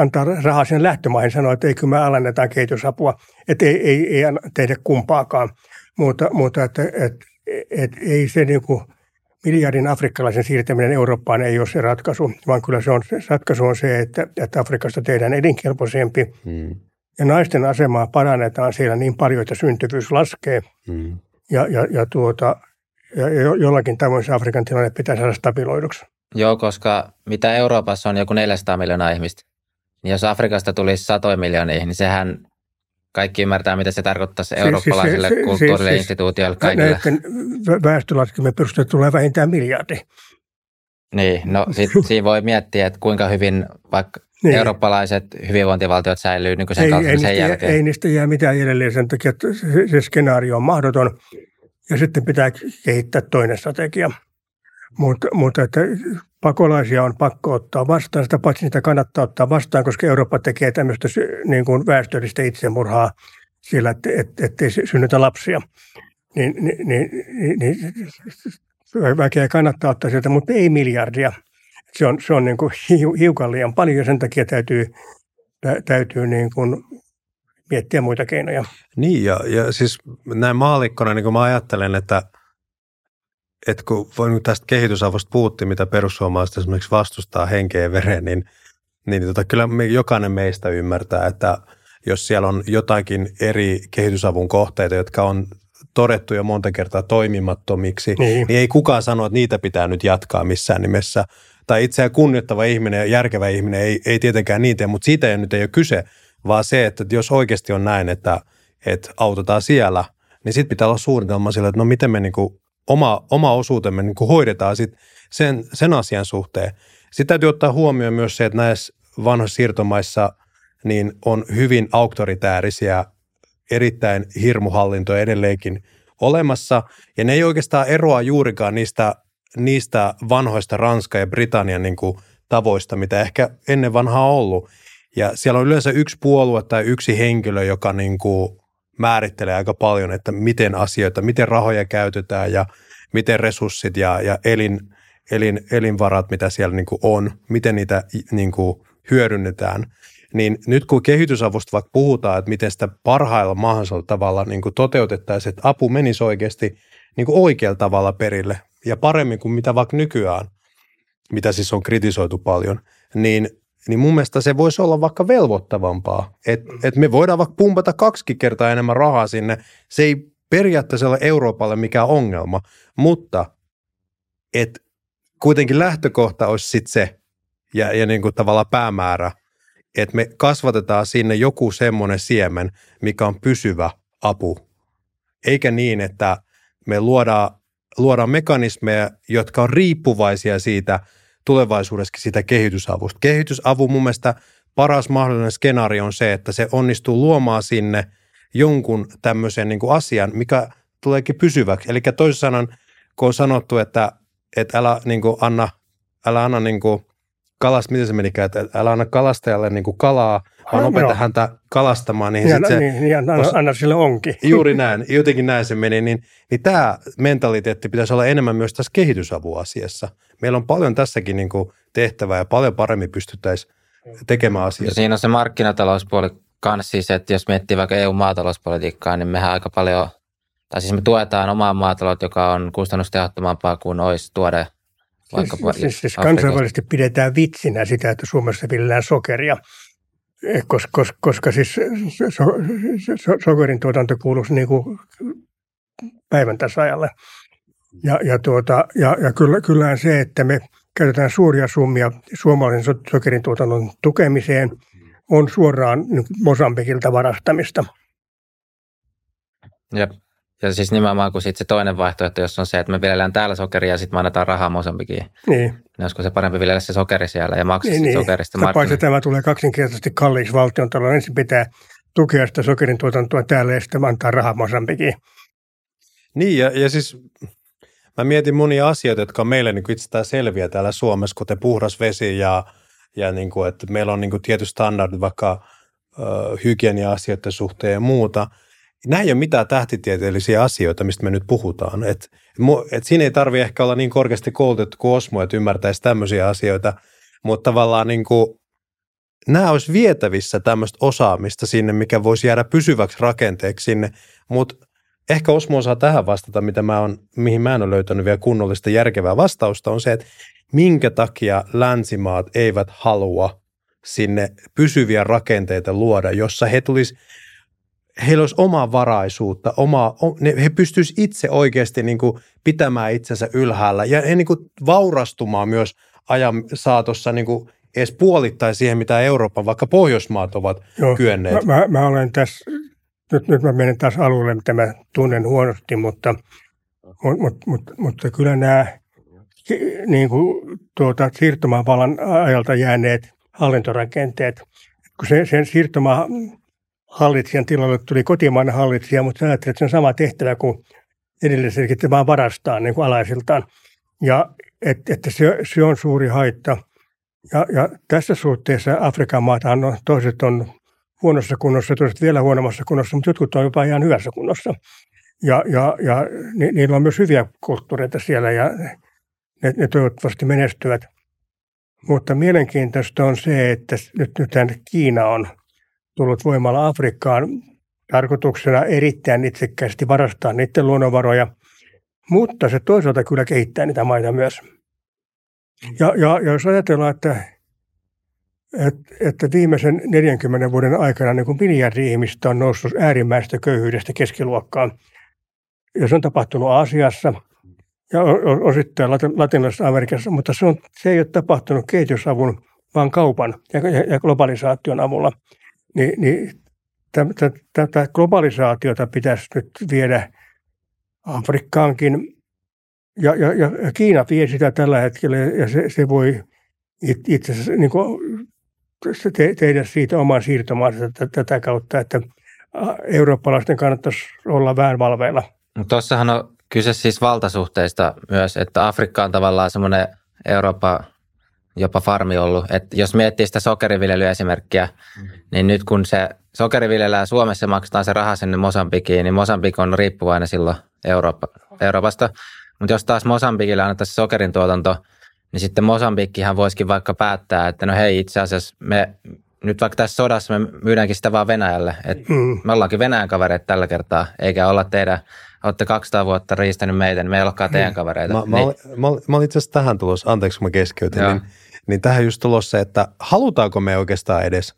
antaa rahaa sen lähtömaihin, sanoa, että ei kyllä me alennetaan kehitysapua, että ei, ei, ei tehdä kumpaakaan. Mutta, mutta että, että, että ei se niin kuin miljardin afrikkalaisen siirtäminen Eurooppaan ei ole se ratkaisu, vaan kyllä se on, se ratkaisu on se, että, että Afrikasta tehdään elinkelpoisempi. Hmm ja naisten asemaa parannetaan siellä niin paljon, että syntyvyys laskee. Mm. Ja, ja, ja, tuota, ja jollakin tavoin se Afrikan tilanne pitää saada stabiloiduksi. Joo, koska mitä Euroopassa on joku 400 miljoonaa ihmistä, niin jos Afrikasta tulisi satoja miljoonia, niin sehän kaikki ymmärtää, mitä se tarkoittaa se eurooppalaisille siis, kulttuurille, siis, instituutioille, kaikille. Näiden väestölaskelmien perusteella tulee vähintään miljardi. Niin, no sit, siinä voi miettiä, että kuinka hyvin vaikka niin. eurooppalaiset hyvinvointivaltiot säilyy nykyisen ei, ei sen jälkeen. Ei niistä jää mitään jäljellä sen takia, että se, se skenaario on mahdoton ja sitten pitää kehittää toinen strategia. Mutta, mutta että pakolaisia on pakko ottaa vastaan, sitä paitsi niitä kannattaa ottaa vastaan, koska Eurooppa tekee tämmöistä niin kuin väestöllistä itsemurhaa sillä, että et, ettei synnytä lapsia. Niin, niin, niin, niin väkeä kannattaa ottaa sieltä, mutta ei miljardia – se on, se on niin kuin hiukan liian paljon ja sen takia täytyy, täytyy niin kuin miettiä muita keinoja. Niin ja, ja siis näin maalikkona niin kuin mä ajattelen, että, että kun voin tästä kehitysavusta puhuttiin, mitä perussuomalaiset esimerkiksi vastustaa henkeä ja veren, niin, niin tota, kyllä me, jokainen meistä ymmärtää, että jos siellä on jotakin eri kehitysavun kohteita, jotka on todettu jo monta kertaa toimimattomiksi, niin. niin ei kukaan sano, että niitä pitää nyt jatkaa missään nimessä, tai itseään kunnioittava ihminen ja järkevä ihminen ei, ei tietenkään niitä, mutta siitä ei nyt ei ole kyse, vaan se, että jos oikeasti on näin, että, että autetaan siellä, niin sitten pitää olla suunnitelma sillä, että no miten me niinku oma, oma osuutemme niinku hoidetaan sit sen, sen asian suhteen. Sitten täytyy ottaa huomioon myös se, että näissä vanhoissa siirtomaissa niin on hyvin auktoritäärisiä, erittäin hirmuhallintoja edelleenkin olemassa, ja ne ei oikeastaan eroa juurikaan niistä niistä vanhoista Ranska ja Britannian niin kuin tavoista, mitä ehkä ennen vanhaa ollut. Ja siellä on yleensä yksi puolue tai yksi henkilö, joka niin kuin määrittelee aika paljon, että miten asioita, miten rahoja käytetään ja miten resurssit ja, ja elin, elin, elinvarat, mitä siellä niin kuin on, miten niitä niin kuin hyödynnetään. Niin nyt kun kehitysavusta vaikka puhutaan, että miten sitä parhailla mahdollisella tavalla niin kuin toteutettaisiin, että apu menisi oikeasti niin kuin oikealla tavalla perille, ja paremmin kuin mitä vaikka nykyään, mitä siis on kritisoitu paljon, niin, niin mun mielestä se voisi olla vaikka velvoittavampaa. Että et me voidaan vaikka pumpata kaksi kertaa enemmän rahaa sinne. Se ei periaatteessa ole Euroopalle mikään ongelma, mutta et kuitenkin lähtökohta olisi sitten se, ja, ja niin kuin tavallaan päämäärä, että me kasvatetaan sinne joku semmoinen siemen, mikä on pysyvä apu. Eikä niin, että me luodaan luodaan mekanismeja, jotka on riippuvaisia siitä tulevaisuudessakin siitä kehitysavusta. Kehitysavun mun mielestä paras mahdollinen skenaario on se, että se onnistuu luomaan sinne jonkun tämmöisen niin kuin asian, mikä tuleekin pysyväksi. Eli toisin sanoen, kun on sanottu, että, että älä niin kuin anna, älä anna niin kuin kalasta, miten se menikään, että älä anna kalastajalle niin kuin kalaa, vaan opeta no. häntä kalastamaan. Niin, ja, se, niin, niin anna, anna sille onki. Juuri näin, jotenkin näin se meni. Niin, niin tämä mentaliteetti pitäisi olla enemmän myös tässä kehitysavuasiassa. Meillä on paljon tässäkin niin kuin tehtävää ja paljon paremmin pystyttäisiin tekemään asioita. Siinä on se markkinatalouspuoli kanssa siis, että jos miettii vaikka EU-maatalouspolitiikkaa, niin mehän aika paljon, tai siis me tuetaan omaa maataloutta, joka on kustannustehottomampaa kuin olisi tuoda Siis, siis, siis kansainvälisesti pidetään vitsinä sitä, että Suomessa viljellään sokeria, koska, koska, koska siis so, so, sokerin tuotanto kuuluisi niin kuin päivän tasajalle. Ja, ja, tuota, ja, ja kyllä, kyllähän se, että me käytetään suuria summia suomalaisen sokerin tuotannon tukemiseen, on suoraan niin Mosambikilta varastamista. Jep. Ja siis nimenomaan kun sit se toinen vaihtoehto, jos on se, että me viljellään täällä sokeria ja sitten me annetaan rahaa Mosambikiin. Niin. Niin olisiko se parempi viljellä se sokeri siellä ja maksaa Niin, niin, niin. sokerista markkinoille? tämä tulee kaksinkertaisesti kalliiksi valtion talouden. Ensin pitää tukea sitä sokerin tuotantoa täällä ja sitten antaa rahaa Mosambikiin. Niin, ja, ja siis mä mietin monia asioita, jotka on meille niin itsestään selviä täällä Suomessa, kuten puhdas vesi ja, ja niin kuin, että meillä on niin kuin tietyt standardit vaikka ö, hygienia-asioiden suhteen ja muuta. Nämä ei ole mitään tähtitieteellisiä asioita, mistä me nyt puhutaan. Et, et siinä ei tarvi ehkä olla niin korkeasti koulutettu kuin Osmo, että ymmärtäisi tämmöisiä asioita, mutta tavallaan niin kuin, nämä olisi vietävissä tämmöistä osaamista sinne, mikä voisi jäädä pysyväksi rakenteeksi sinne, mutta ehkä Osmo osaa tähän vastata, mitä mä on, mihin mä en ole löytänyt vielä kunnollista järkevää vastausta, on se, että minkä takia länsimaat eivät halua sinne pysyviä rakenteita luoda, jossa he tulis, heillä olisi omaa varaisuutta, omaa, ne, he pystyisivät itse oikeasti niin kuin pitämään itsensä ylhäällä ja he niin kuin vaurastumaan myös ajan saatossa niin kuin edes puolittain siihen, mitä Euroopan, vaikka Pohjoismaat ovat Joo, kyenneet. Mä, mä, mä olen tässä, nyt, nyt mä menen taas alueelle, mitä mä tunnen huonosti, mutta, mutta, mutta, mutta, mutta kyllä nämä niin kuin, tuota, siirtomaavallan ajalta jääneet hallintorakenteet, kun se, sen siirtomaa hallitsijan tilalle tuli kotimainen hallitsija, mutta sä ajattelet, että se on sama tehtävä kuin edelliselläkin, että vaan varastaa niin kuin alaisiltaan. Ja että, että se, se on suuri haitta. Ja, ja tässä suhteessa Afrikan maathan on, toiset on huonossa kunnossa, toiset vielä huonommassa kunnossa, mutta jotkut on jopa ihan hyvässä kunnossa. Ja, ja, ja ni, niillä on myös hyviä kulttuureita siellä ja ne, ne toivottavasti menestyvät. Mutta mielenkiintoista on se, että nyt, nythän Kiina on tullut voimalla Afrikkaan tarkoituksena erittäin itsekkäästi varastaa niiden luonnonvaroja, mutta se toisaalta kyllä kehittää niitä maita myös. Ja, ja, ja jos ajatellaan, että, että, että viimeisen 40 vuoden aikana niin kuin miljardi ihmistä on noussut äärimmäistä köyhyydestä keskiluokkaan, ja se on tapahtunut Aasiassa ja osittain Latin- Latinalaisessa Amerikassa, mutta se, on, se ei ole tapahtunut kehitysavun, vaan kaupan ja, ja, ja globalisaation avulla. Ni, niin tä- tätä globalisaatiota pitäisi nyt viedä Afrikkaankin ja, ja, ja Kiina vie sitä tällä hetkellä ja se, se voi it- itse asiassa niin kuin, te, tehdä siitä oman siirtomaansa tätä, kautta, että eurooppalaisten kannattaisi olla vähän valveilla. Mutta tuossahan on kyse siis valtasuhteista myös, että Afrikka on tavallaan semmoinen Eurooppa jopa farmi ollut. Että jos miettii sitä sokeriviljelyesimerkkiä, mm. niin nyt kun se sokeri viljellään Suomessa maksetaan se raha sinne Mosambikiin, niin Mosambik on riippuvainen silloin Eurooppa, Euroopasta. Mutta jos taas Mosambikille annetaan se sokerin tuotanto, niin sitten Mosambikkihan voisikin vaikka päättää, että no hei itse asiassa me nyt vaikka tässä sodassa me myydäänkin sitä vaan Venäjälle. Et Mm. me ollaankin Venäjän kavereita tällä kertaa, eikä olla teidän, olette 200 vuotta riistänyt meitä, niin me ei olekaan teidän kavereita. Mä, mä, niin, olin, mä, olin, mä olin itse asiassa tähän tulossa, anteeksi kun mä keskeytin, Joo. niin, niin tähän just tulossa, että halutaanko me oikeastaan edes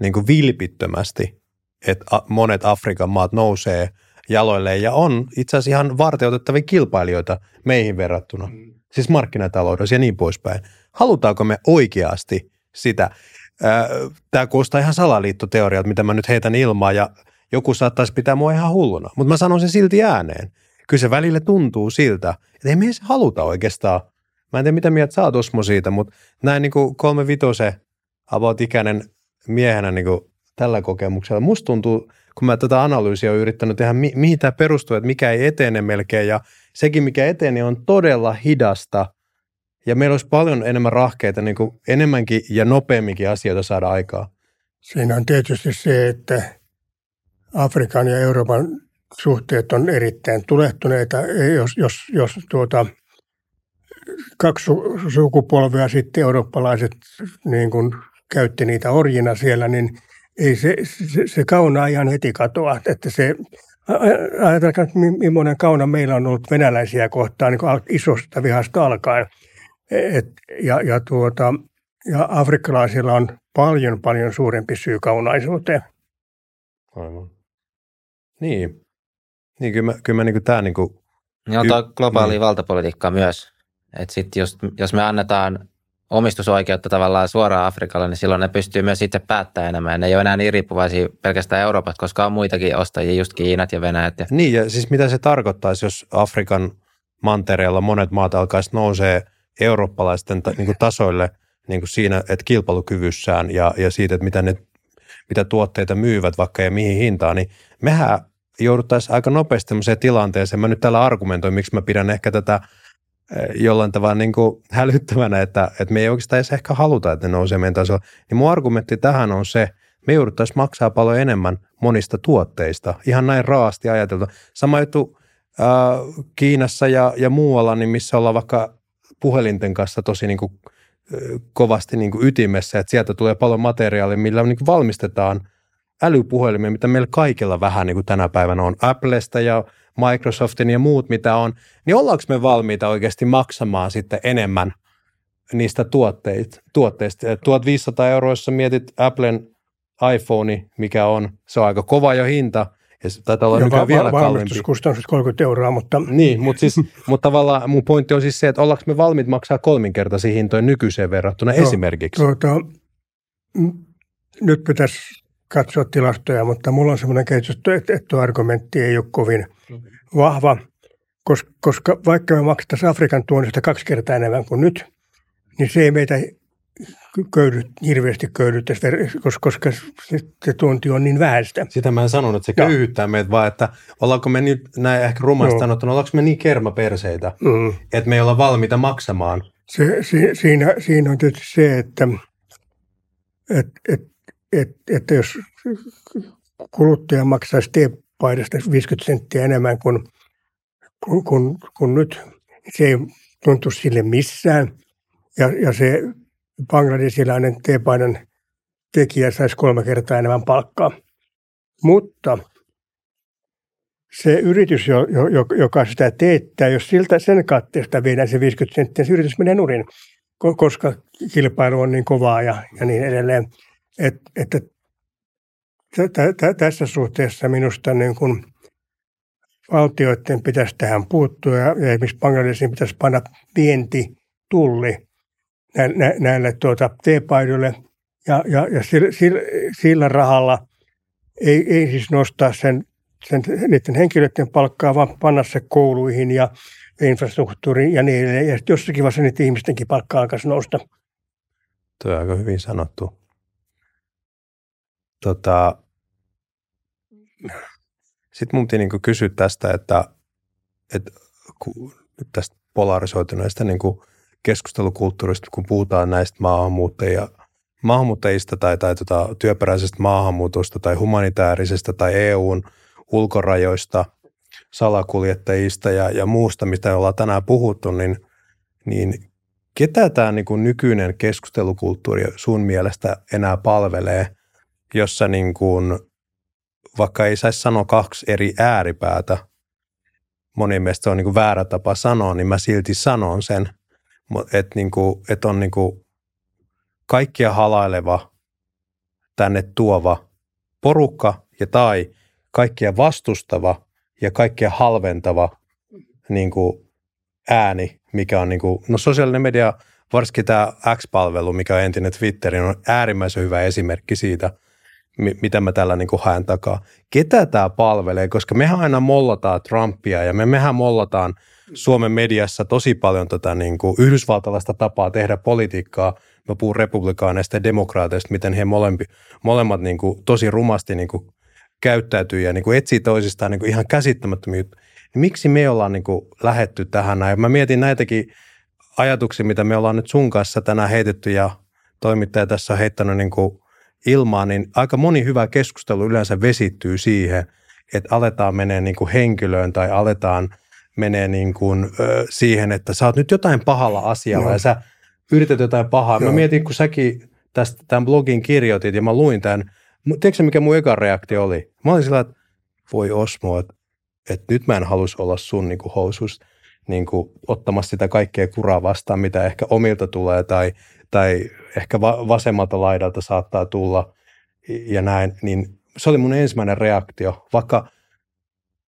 niin kuin vilpittömästi, että monet Afrikan maat nousee jaloilleen ja on itse asiassa ihan varteutettavia kilpailijoita meihin verrattuna, siis markkinataloudessa ja niin poispäin. Halutaanko me oikeasti sitä? Tämä kuulostaa ihan salaliittoteorialta, mitä mä nyt heitän ilmaan ja joku saattaisi pitää mua ihan hulluna, mutta mä sanon sen silti ääneen. Kyllä se välillä tuntuu siltä, että ei me edes haluta oikeastaan. Mä en tiedä, mitä mieltä sä oot Osmo siitä, mutta näin niin kuin kolme vitose about ikäinen miehenä niin kuin tällä kokemuksella. Musta tuntuu, kun mä tätä analyysiä olen yrittänyt tehdä, mi- mihin tämä perustuu, että mikä ei etene melkein ja sekin, mikä etenee, on todella hidasta ja meillä olisi paljon enemmän rahkeita, niin kuin enemmänkin ja nopeamminkin asioita saada aikaa. Siinä on tietysti se, että Afrikan ja Euroopan suhteet on erittäin tulehtuneita. Jos, jos, jos tuota, kaksi su- sukupolvea sitten eurooppalaiset niin kuin käytti niitä orjina siellä, niin ei se, se, se kauna ihan heti katoa. Että se, ajatelkaa, millainen kauna meillä on ollut venäläisiä kohtaan niin kuin isosta vihasta alkaen. Et, ja, ja, tuota, ja afrikkalaisilla on paljon, paljon suurempi syy kaunaisuuteen. Aivan. Niin. Niin kyllä, mä, kyllä mä niin kuin, tämä niin kuin, Niin on tuo Y- globaali niin. valtapolitiikka myös. Et sit just, jos me annetaan omistusoikeutta tavallaan suoraan Afrikalle, niin silloin ne pystyy myös itse päättämään enemmän. Ne ei ole enää niin riippuvaisia pelkästään Euroopasta, koska on muitakin ostajia, just Kiinat ja Venäjät. Ja, Niin, ja siis mitä se tarkoittaisi, jos Afrikan mantereella monet maat alkaisi nousee eurooppalaisten ta, niin kuin tasoille niin kuin siinä, että kilpailukyvyssään ja, ja siitä, että mitä, ne, mitä tuotteita myyvät vaikka ja mihin hintaan, niin mehän jouduttaisiin aika nopeasti sellaiseen tilanteeseen. Mä nyt täällä argumentoin, miksi mä pidän ehkä tätä jollain tavalla niin kuin hälyttävänä, että, että me ei oikeastaan edes ehkä haluta, että ne nousee meidän tasolla. Niin mun argumentti tähän on se, me jouduttaisiin maksaa paljon enemmän monista tuotteista, ihan näin raasti ajateltu. Sama juttu äh, Kiinassa ja, ja muualla, niin missä ollaan vaikka puhelinten kanssa tosi niin kuin, äh, kovasti niin kuin ytimessä, että sieltä tulee paljon materiaalia, millä niin kuin valmistetaan älypuhelimia, mitä meillä kaikilla vähän niin kuin tänä päivänä on Applesta ja Microsoftin ja muut, mitä on, niin ollaanko me valmiita oikeasti maksamaan sitten enemmän niistä tuotteista? tuotteista. 1500 euroa, jos sä mietit Applen iPhone, mikä on, se on aika kova jo hinta, ja se taitaa olla nykyään vielä kalliimpi. valmistuskustannus 30 euroa, mutta Niin, mutta, siis, mutta tavallaan mun pointti on siis se, että ollaanko me valmiit maksaa kolminkertaisia hintoja nykyiseen verrattuna Joo, esimerkiksi. tuota, nyt pitäisi katsoa tilastoja, mutta mulla on semmoinen kehitys, että, tuo argumentti ei ole kovin vahva, koska, koska vaikka me maksettaisiin Afrikan tuonnista kaksi kertaa enemmän kuin nyt, niin se ei meitä köydy, hirveästi köydyttäisi, koska, koska se, se tuonti on niin vähäistä. Sitä mä en sanonut, että se köyhyttää meitä, vaan että ollaanko me nyt näin ehkä rumasti Joo. sanottuna, ollaanko me niin kermaperseitä, Mm. että me ei olla valmiita maksamaan. Se, si, siinä, siinä on tietysti se, että, et, et, et, että jos kuluttaja maksaisi teepaidasta 50 senttiä enemmän kuin, kuin, kuin, kuin nyt, niin se ei tuntu sille missään. Ja, ja se bangladesilainen teepaidan tekijä saisi kolme kertaa enemmän palkkaa. Mutta se yritys, jo, jo, jo- joka sitä teettää, jos siltä sen katteesta viedään se 50 senttiä, se yritys menee nurin, ko- koska kilpailu on niin kovaa ja, ja niin edelleen. Et, että tä- tä- tä- tässä suhteessa minusta niin kun valtioiden pitäisi tähän puuttua ja, ja esimerkiksi Bangladesiin pitäisi panna vienti tulli näille, näille tuota, teepaidoille ja, ja, ja sillä, sillä, sillä rahalla ei, ei siis nostaa sen sen, niiden henkilöiden palkkaa, vaan panna se kouluihin ja infrastruktuuriin ja niin edelleen. Ja jossakin vaiheessa niiden ihmistenkin palkkaa alkaisi nousta. Tuo on aika hyvin sanottu. Tota, Sitten mun piti niin kysyä tästä, että, että kun nyt tästä polarisoituneesta niin keskustelukulttuurista, kun puhutaan näistä maahanmuuttajia, maahanmuuttajista tai, tai tota, työperäisestä maahanmuutosta tai humanitaarisesta tai EUn ulkorajoista, salakuljettajista ja, ja muusta, mistä ollaan tänään puhuttu, niin, niin ketä tämä niin kuin nykyinen keskustelukulttuuri sun mielestä enää palvelee, jossa niin kuin, vaikka ei saisi sanoa kaksi eri ääripäätä, monin mielestä se on niin kuin väärä tapa sanoa, niin mä silti sanon sen, että niin kuin, että on niin kuin kaikkia halaileva, tänne tuova porukka ja tai kaikkia vastustava ja kaikkia halventava niin kuin ääni, mikä on niin kuin, no sosiaalinen media, varsinkin tämä X-palvelu, mikä on entinen Twitter, on äärimmäisen hyvä esimerkki siitä, mitä mä tällä niin kuin haen takaa. Ketä tämä palvelee, koska mehän aina mollataan Trumpia ja me mehän mollataan Suomen mediassa tosi paljon tätä niin kuin yhdysvaltalaista tapaa tehdä politiikkaa. Mä puhun republikaaneista ja demokraateista, miten he molempi, molemmat niin kuin tosi rumasti niin kuin käyttäytyy ja niin kuin etsii toisistaan niin kuin ihan käsittämättömiä juttuja. Niin miksi me ollaan niin kuin lähetty tähän näin? Mä mietin näitäkin ajatuksia, mitä me ollaan nyt sun kanssa tänään heitetty ja toimittaja tässä on heittänyt niin kuin ilmaan, niin aika moni hyvä keskustelu yleensä vesittyy siihen, että aletaan menee niin kuin henkilöön tai aletaan menee niin kuin, ö, siihen, että sä oot nyt jotain pahalla asialla Joo. ja sä yrität jotain pahaa. Mä Joo. mietin, kun säkin tästä tämän blogin kirjoitit ja mä luin tämän, tiedätkö mikä mun eka reaktio oli? Mä olin sillä, että voi Osmo, että, että nyt mä en halus olla sun niin kuin housus niin kuin, ottamassa sitä kaikkea kuraa vastaan, mitä ehkä omilta tulee tai, tai ehkä va- vasemmalta laidalta saattaa tulla ja näin, niin se oli mun ensimmäinen reaktio, vaikka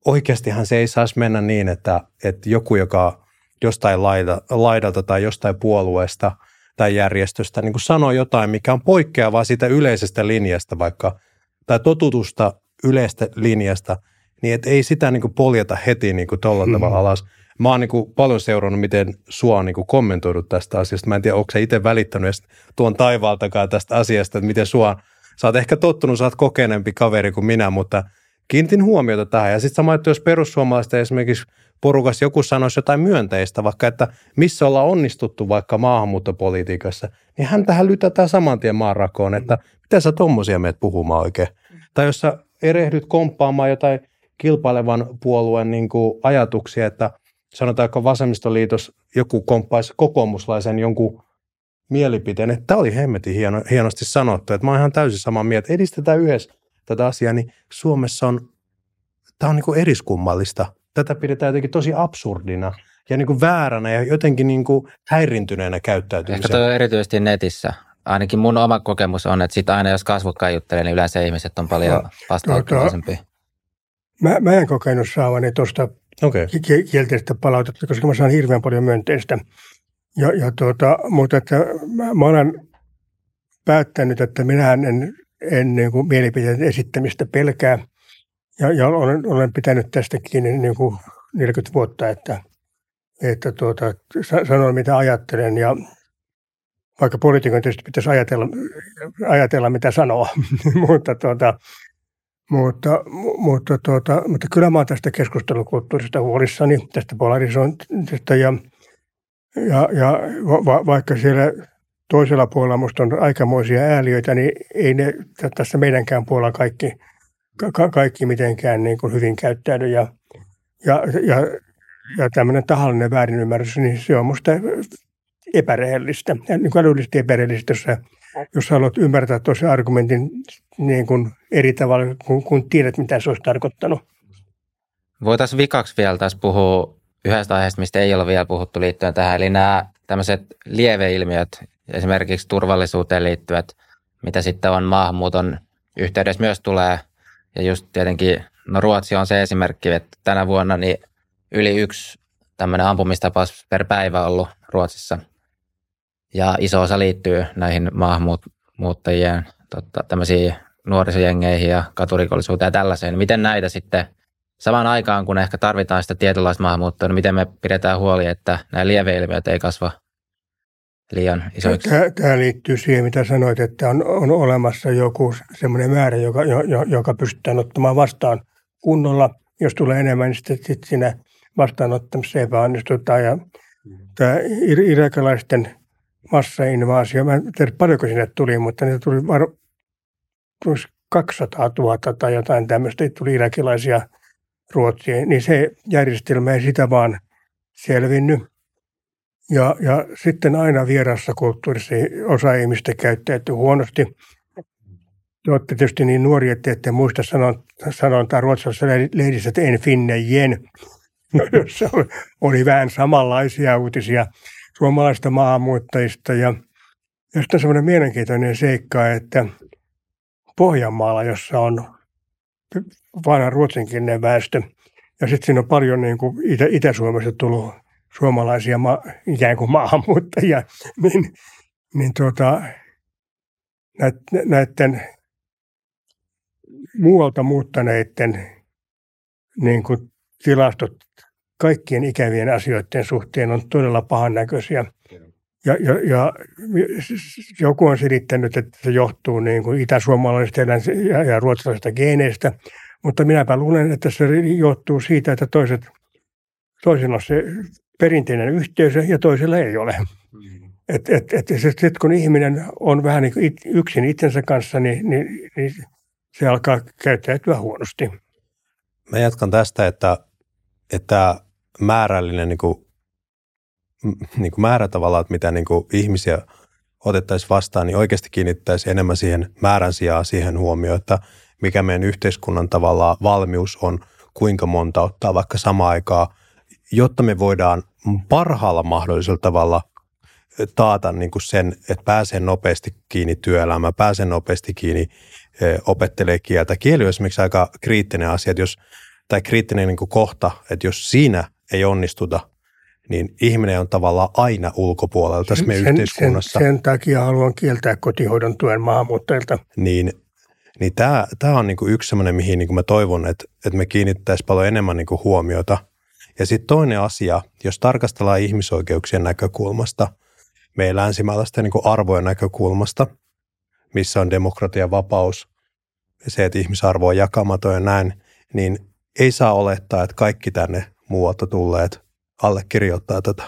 oikeastihan se ei saisi mennä niin, että, että joku, joka jostain laida, laidalta tai jostain puolueesta tai järjestöstä niin sanoo jotain, mikä on poikkeavaa siitä yleisestä linjasta vaikka, tai totutusta yleistä linjasta, niin et ei sitä niin poljeta heti niin kuin tolla mm-hmm. tavalla alas. Mä oon niin paljon seurannut, miten sua on niin kuin kommentoidut tästä asiasta. Mä en tiedä, onko sä itse välittänyt tuon taivaaltakaan tästä asiasta, että miten sua, sä oot ehkä tottunut, sä oot kokeneempi kaveri kuin minä, mutta kiinnitin huomiota tähän. Ja sitten sama, että jos perussuomalaista esimerkiksi porukassa joku sanoisi jotain myönteistä, vaikka että missä ollaan onnistuttu vaikka maahanmuuttopolitiikassa, niin hän tähän lytätään saman tien maanrakoon, että mitä sä tommosia meet puhumaan oikein. Tai jos sä erehdyt komppaamaan jotain kilpailevan puolueen niin kuin ajatuksia, että sanotaanko vasemmistoliitos joku komppaisi kokoomuslaisen jonkun mielipiteen, että tämä oli hemmetin hieno, hienosti sanottu, että mä oon ihan täysin samaa mieltä, edistetään yhdessä tätä asiaa, niin Suomessa on, tämä on niin kuin eriskummallista. Tätä pidetään jotenkin tosi absurdina ja niin kuin vääränä ja jotenkin niin kuin häirintyneenä käyttäytymisenä. Ehkä toi erityisesti netissä. Ainakin mun oma kokemus on, että sit aina jos kasvot kaiuttelee, niin yleensä ihmiset on paljon no, vastaanottavaisempia. Mä, mä en kokenut saavani tuosta okay. kielteistä palautetta, koska mä saan hirveän paljon myönteistä. Ja, ja tuota, mutta että mä, mä olen päättänyt, että minä en, en niin kuin mielipiteen esittämistä pelkää. Ja, ja olen, olen pitänyt tästä kiinni niin kuin 40 vuotta, että, että tuota, sanon mitä ajattelen. Ja vaikka poliitikon tietysti pitäisi ajatella, ajatella mitä sanoa, mutta tuota, mutta, mutta, tuota, mutta kyllä mä olen tästä keskustelukulttuurista huolissani, tästä polarisointista ja, ja, ja va, vaikka siellä toisella puolella minusta on aikamoisia ääliöitä, niin ei ne tässä meidänkään puolella kaikki, ka, kaikki mitenkään niin kuin hyvin käyttäydy. Ja, ja, ja, ja tämmöinen tahallinen väärinymmärrys, niin se on minusta epärehellistä, niin kuin älyllisesti epärehellistä, jos jos haluat ymmärtää toisen argumentin niin kuin eri tavalla, kun, kun tiedät, mitä se olisi tarkoittanut. Voitaisiin vikaksi vielä tässä puhua yhdestä aiheesta, mistä ei ole vielä puhuttu liittyen tähän, eli nämä tämmöiset lieveilmiöt, esimerkiksi turvallisuuteen liittyvät, mitä sitten on maahanmuuton yhteydessä myös tulee. Ja just tietenkin, no Ruotsi on se esimerkki, että tänä vuonna niin yli yksi tämmöinen ampumistapaus per päivä ollut Ruotsissa. Ja iso osa liittyy näihin maahanmuuttajien totta, tämmöisiin nuorisojengeihin ja katurikollisuuteen ja tällaiseen. Miten näitä sitten samaan aikaan, kun ehkä tarvitaan sitä tietynlaista maahanmuuttoa, niin miten me pidetään huoli, että nämä lieveilmiöt ei kasva liian isoiksi? Tämä, tämä liittyy siihen, mitä sanoit, että on, on olemassa joku semmoinen määrä, joka, jo, joka pystytään ottamaan vastaan kunnolla. Jos tulee enemmän, niin sitten, sitten siinä vastaanottamisessa epäonnistutaan. Ja tämä irakilaisten massainvaasio, mä en tiedä paljonko sinne tuli, mutta niitä tuli var, 200 000 tai jotain tämmöistä, tuli irakilaisia Ruotsiin, niin se järjestelmä ei sitä vaan selvinnyt. Ja, ja sitten aina vierassa kulttuurissa osa ihmistä käyttäytyy huonosti. Te olette tietysti niin nuori, että ette muista sanontaa ruotsalaisessa lehdissä, että en finne jen. jossa oli vähän samanlaisia uutisia suomalaista maahanmuuttajista. Ja, ja sitten on semmoinen mielenkiintoinen seikka, että Pohjanmaalla, jossa on vanha ruotsinkielinen väestö, ja sitten siinä on paljon niin kuin Itä- Itä-Suomesta tullut suomalaisia ma- ikään kuin maahanmuuttajia, niin, niin tuota, näiden muualta muuttaneiden niin kuin tilastot kaikkien ikävien asioiden suhteen on todella pahan näköisiä. Ja, ja, ja joku on selittänyt, että se johtuu niin kuin itäsuomalaisista ja, ja ruotsalaisista geeneistä, mutta minäpä luulen, että se johtuu siitä, että toiset, toisilla on se perinteinen yhteys ja toisella ei ole. Et, et, et, kun ihminen on vähän niin kuin yksin itsensä kanssa, niin, niin, niin se alkaa käyttäytyä huonosti. Mä jatkan tästä, että, että määrällinen niin kuin, niin kuin määrä tavallaan, että mitä niin kuin ihmisiä otettaisiin vastaan, niin oikeasti kiinnittäisi enemmän siihen määrän sijaan siihen huomioon, että mikä meidän yhteiskunnan tavallaan valmius on, kuinka monta ottaa vaikka samaan aikaan, jotta me voidaan parhaalla mahdollisella tavalla taata niin kuin sen, että pääsee nopeasti kiinni työelämään, pääsee nopeasti kiinni, opettelee kieltä. Kieli on esimerkiksi aika kriittinen asia, että jos tai kriittinen niin kuin kohta, että jos siinä ei onnistuta, niin ihminen on tavallaan aina ulkopuolella tässä meidän sen, yhteiskunnassa. Sen, sen takia haluan kieltää kotihoidon tuen maahanmuuttajilta. Niin, niin tämä, tämä on niin kuin yksi sellainen, mihin niin kuin mä toivon, että, että me kiinnittäisiin paljon enemmän niin kuin huomiota. Ja sitten toinen asia, jos tarkastellaan ihmisoikeuksien näkökulmasta, meidän länsimaalaisten niin kuin arvojen näkökulmasta, missä on demokratia, vapaus, se, että ihmisarvo on jakamaton ja näin, niin ei saa olettaa, että kaikki tänne muualta tulleet allekirjoittaa tätä.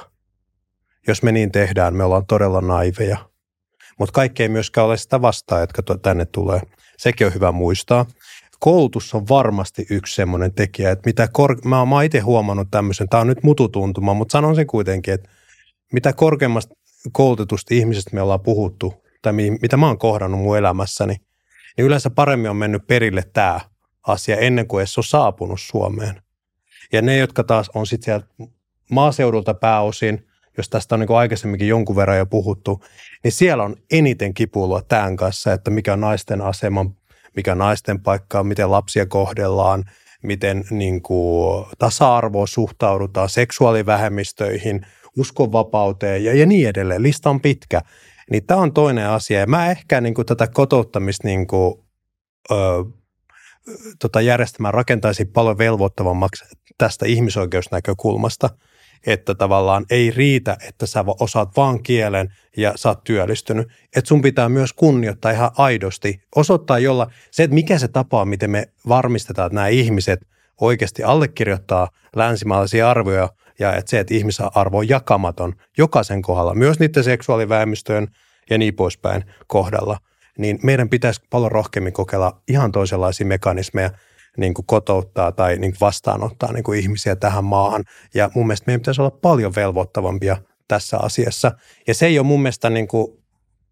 Jos me niin tehdään, me ollaan todella naiveja. Mutta kaikki ei myöskään ole sitä vastaan, jotka tänne tulee. Sekin on hyvä muistaa. Koulutus on varmasti yksi semmoinen tekijä, että mitä kor- mä oon itse huomannut tämmöisen, tämä on nyt mututuntuma, mutta sanon sen kuitenkin, että mitä korkeammasta koulutetusta ihmisestä me ollaan puhuttu, tai mitä mä oon kohdannut mun elämässäni, niin yleensä paremmin on mennyt perille tämä asia ennen kuin edes on saapunut Suomeen. Ja ne, jotka taas on sitten sieltä maaseudulta pääosin, jos tästä on niin aikaisemminkin jonkun verran jo puhuttu, niin siellä on eniten kipuilua tämän kanssa, että mikä on naisten asema, mikä on naisten paikka, miten lapsia kohdellaan, miten niin kuin, tasa-arvoa suhtaudutaan, seksuaalivähemmistöihin, uskonvapauteen ja, ja niin edelleen. Lista on pitkä. Niin tämä on toinen asia. Ja mä ehkä niin kuin, tätä kotouttamista niin kuin, ö, tota järjestelmää rakentaisin paljon velvoittavammaksi tästä ihmisoikeusnäkökulmasta – että tavallaan ei riitä, että sä osaat vaan kielen ja sä oot työllistynyt. Että sun pitää myös kunnioittaa ihan aidosti, osoittaa jolla se, että mikä se tapa on, miten me varmistetaan, että nämä ihmiset oikeasti allekirjoittaa länsimaalaisia arvoja ja että se, että ihmisarvo on jakamaton jokaisen kohdalla, myös niiden seksuaalivähemmistöjen ja niin poispäin kohdalla, niin meidän pitäisi paljon rohkeammin kokeilla ihan toisenlaisia mekanismeja – niin kuin kotouttaa tai niin kuin vastaanottaa niin kuin ihmisiä tähän maahan. Ja mun mielestä meidän pitäisi olla paljon velvoittavampia tässä asiassa. Ja se ei ole mun mielestä niin kuin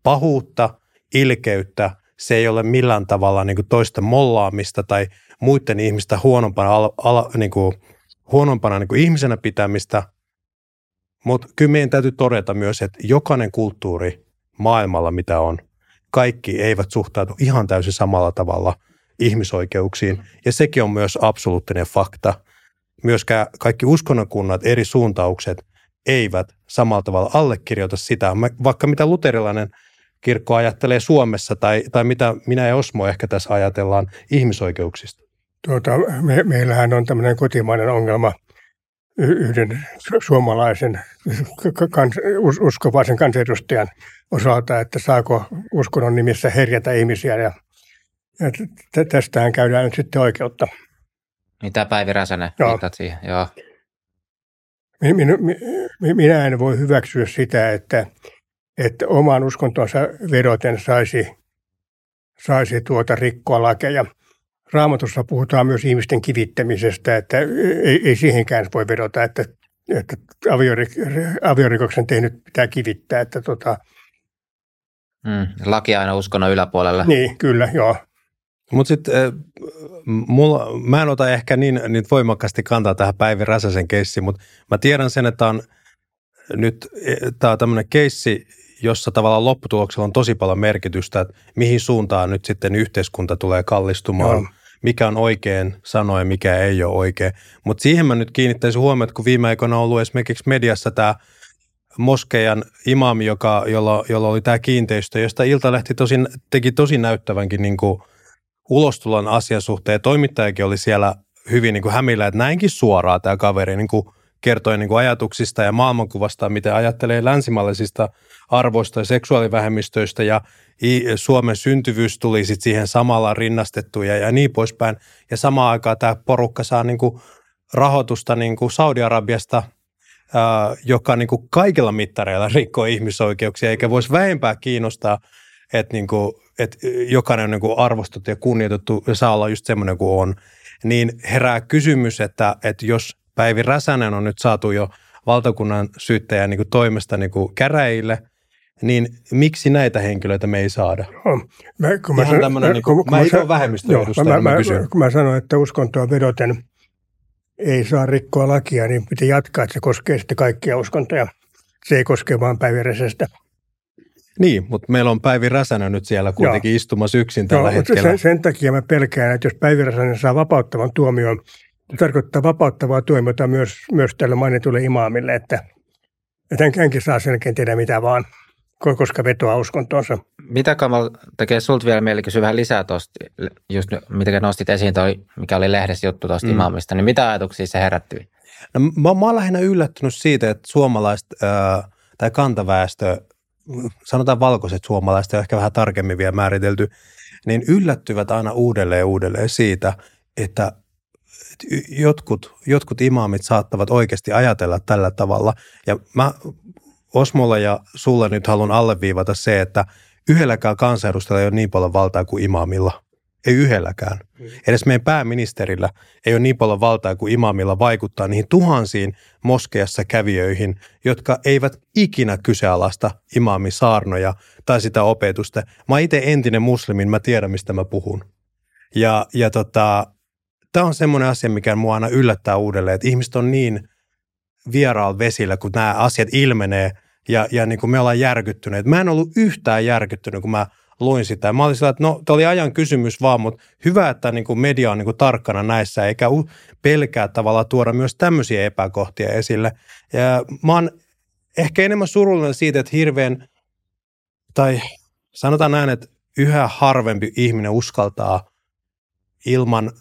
pahuutta, ilkeyttä, se ei ole millään tavalla niin kuin toisten mollaamista tai muiden ihmistä huonompana, ala, ala, niin kuin, huonompana niin kuin ihmisenä pitämistä. Mutta kyllä meidän täytyy todeta myös, että jokainen kulttuuri maailmalla, mitä on, kaikki eivät suhtaudu ihan täysin samalla tavalla – ihmisoikeuksiin. Ja sekin on myös absoluuttinen fakta. Myöskään kaikki uskonnonkunnat, eri suuntaukset eivät samalla tavalla allekirjoita sitä, vaikka mitä luterilainen kirkko ajattelee Suomessa tai, tai mitä minä ja Osmo ehkä tässä ajatellaan ihmisoikeuksista. Tuota, me, meillähän on tämmöinen kotimainen ongelma yhden suomalaisen kans, uskovaisen kansanedustajan osalta, että saako uskonnon nimissä herjätä ihmisiä ja ja tästähän käydään nyt sitten oikeutta. Mitä Päivi Räsänen Joo. siihen? Joo. Minä, minä en voi hyväksyä sitä, että, että oman uskontonsa vedoten saisi, saisi tuota rikkoa lakeja. Raamatussa puhutaan myös ihmisten kivittämisestä, että ei, ei siihenkään voi vedota, että, että aviorikoksen tehnyt pitää kivittää. Että tota, mm, laki aina uskonnon yläpuolella. Niin, kyllä, joo. Mutta sitten mulla, mä en ota ehkä niin, niin voimakkaasti kantaa tähän Päivi Räsäsen keissiin, mutta mä tiedän sen, että on nyt e, tämä on tämmöinen keissi, jossa tavallaan lopputuloksella on tosi paljon merkitystä, että mihin suuntaan nyt sitten yhteiskunta tulee kallistumaan, Joo. mikä on oikein sanoa ja mikä ei ole oikein. Mutta siihen mä nyt kiinnittäisin huomioon, kun viime aikoina on ollut esimerkiksi mediassa tämä Moskeijan imami, joka, jolla, jolla oli tämä kiinteistö, josta Iltalehti tosin, teki tosi näyttävänkin niin kuin – ulostulon asian suhteen. Toimittajakin oli siellä hyvin niin kuin hämillä, että näinkin suoraan tämä kaveri niin kuin kertoi niin kuin ajatuksista ja maailmankuvasta, mitä ajattelee länsimaalaisista arvoista ja seksuaalivähemmistöistä ja Suomen syntyvyys tuli sitten siihen samalla rinnastettu ja, niin poispäin. Ja samaan aikaan tämä porukka saa niin kuin rahoitusta niin kuin Saudi-Arabiasta, ää, joka niin kuin kaikilla mittareilla rikkoo ihmisoikeuksia, eikä voisi vähempää kiinnostaa, että niin kuin että jokainen on niin arvostettu ja kunnioitettu ja saa olla just semmoinen kuin on, niin herää kysymys, että, että jos Päivi Räsänen on nyt saatu jo valtakunnan syyttäjän niin kuin toimesta niin kuin käräjille, niin miksi näitä henkilöitä me ei saada? Mä, kun mä, san, mä, niin kuin, kun mä, mä itse olen vähemmistöedustaja, mä, mä, mä, kysyn. Kun mä sanoin, että uskontoa vedoten ei saa rikkoa lakia, niin pitää jatkaa, että se koskee sitten kaikkia uskontoja. Se ei koske vain Päivi Räsästä. Niin, mutta meillä on Päivi Räsänen nyt siellä kuitenkin Joo. istumassa yksin tällä Joo, hetkellä. Sen, sen takia mä pelkään, että jos Päivi Räsänen saa vapauttavan tuomion, tarkoittaa vapauttavaa tuomiota myös, myös tälle mainitulle imaamille, että, että hänkin saa selkeän tehdä mitä vaan, koska vetoaa uskontoonsa. Mitä Kamal tekee sulta vielä mieli kysyä vähän lisää tuosta, just mitä nostit esiin toi, mikä oli lehdessä juttu tuosta mm. imaamista, niin mitä ajatuksia se herätti? No, mä, mä oon lähinnä yllättynyt siitä, että suomalaiset äh, tai kantaväestö, sanotaan valkoiset suomalaiset, on ehkä vähän tarkemmin vielä määritelty, niin yllättyvät aina uudelleen ja uudelleen siitä, että jotkut, jotkut imaamit saattavat oikeasti ajatella tällä tavalla. Ja mä Osmolle ja sulle nyt haluan alleviivata se, että yhdelläkään kansanedustajalla ei ole niin paljon valtaa kuin imaamilla. Ei yhdelläkään. Mm. Edes meidän pääministerillä ei ole niin paljon valtaa kuin imaamilla vaikuttaa niihin tuhansiin moskeassa kävijöihin, jotka eivät ikinä kyseenalaista imaamin saarnoja tai sitä opetusta. Mä itse entinen muslimin, mä tiedän mistä mä puhun. Ja, ja tota, tämä on semmoinen asia, mikä mua aina yllättää uudelleen, että ihmiset on niin vieraalla vesillä, kun nämä asiat ilmenee ja, ja niin kuin me ollaan järkyttyneet. Mä en ollut yhtään järkyttynyt, kun mä luin sitä. Mä olin sillä, että no, tämä oli ajan kysymys vaan, mutta hyvä, että niin kuin media on niin kuin tarkkana näissä, eikä pelkää tavalla tuoda myös tämmöisiä epäkohtia esille. Ja mä oon ehkä enemmän surullinen siitä, että hirveän, tai sanotaan näin, että yhä harvempi ihminen uskaltaa ilman,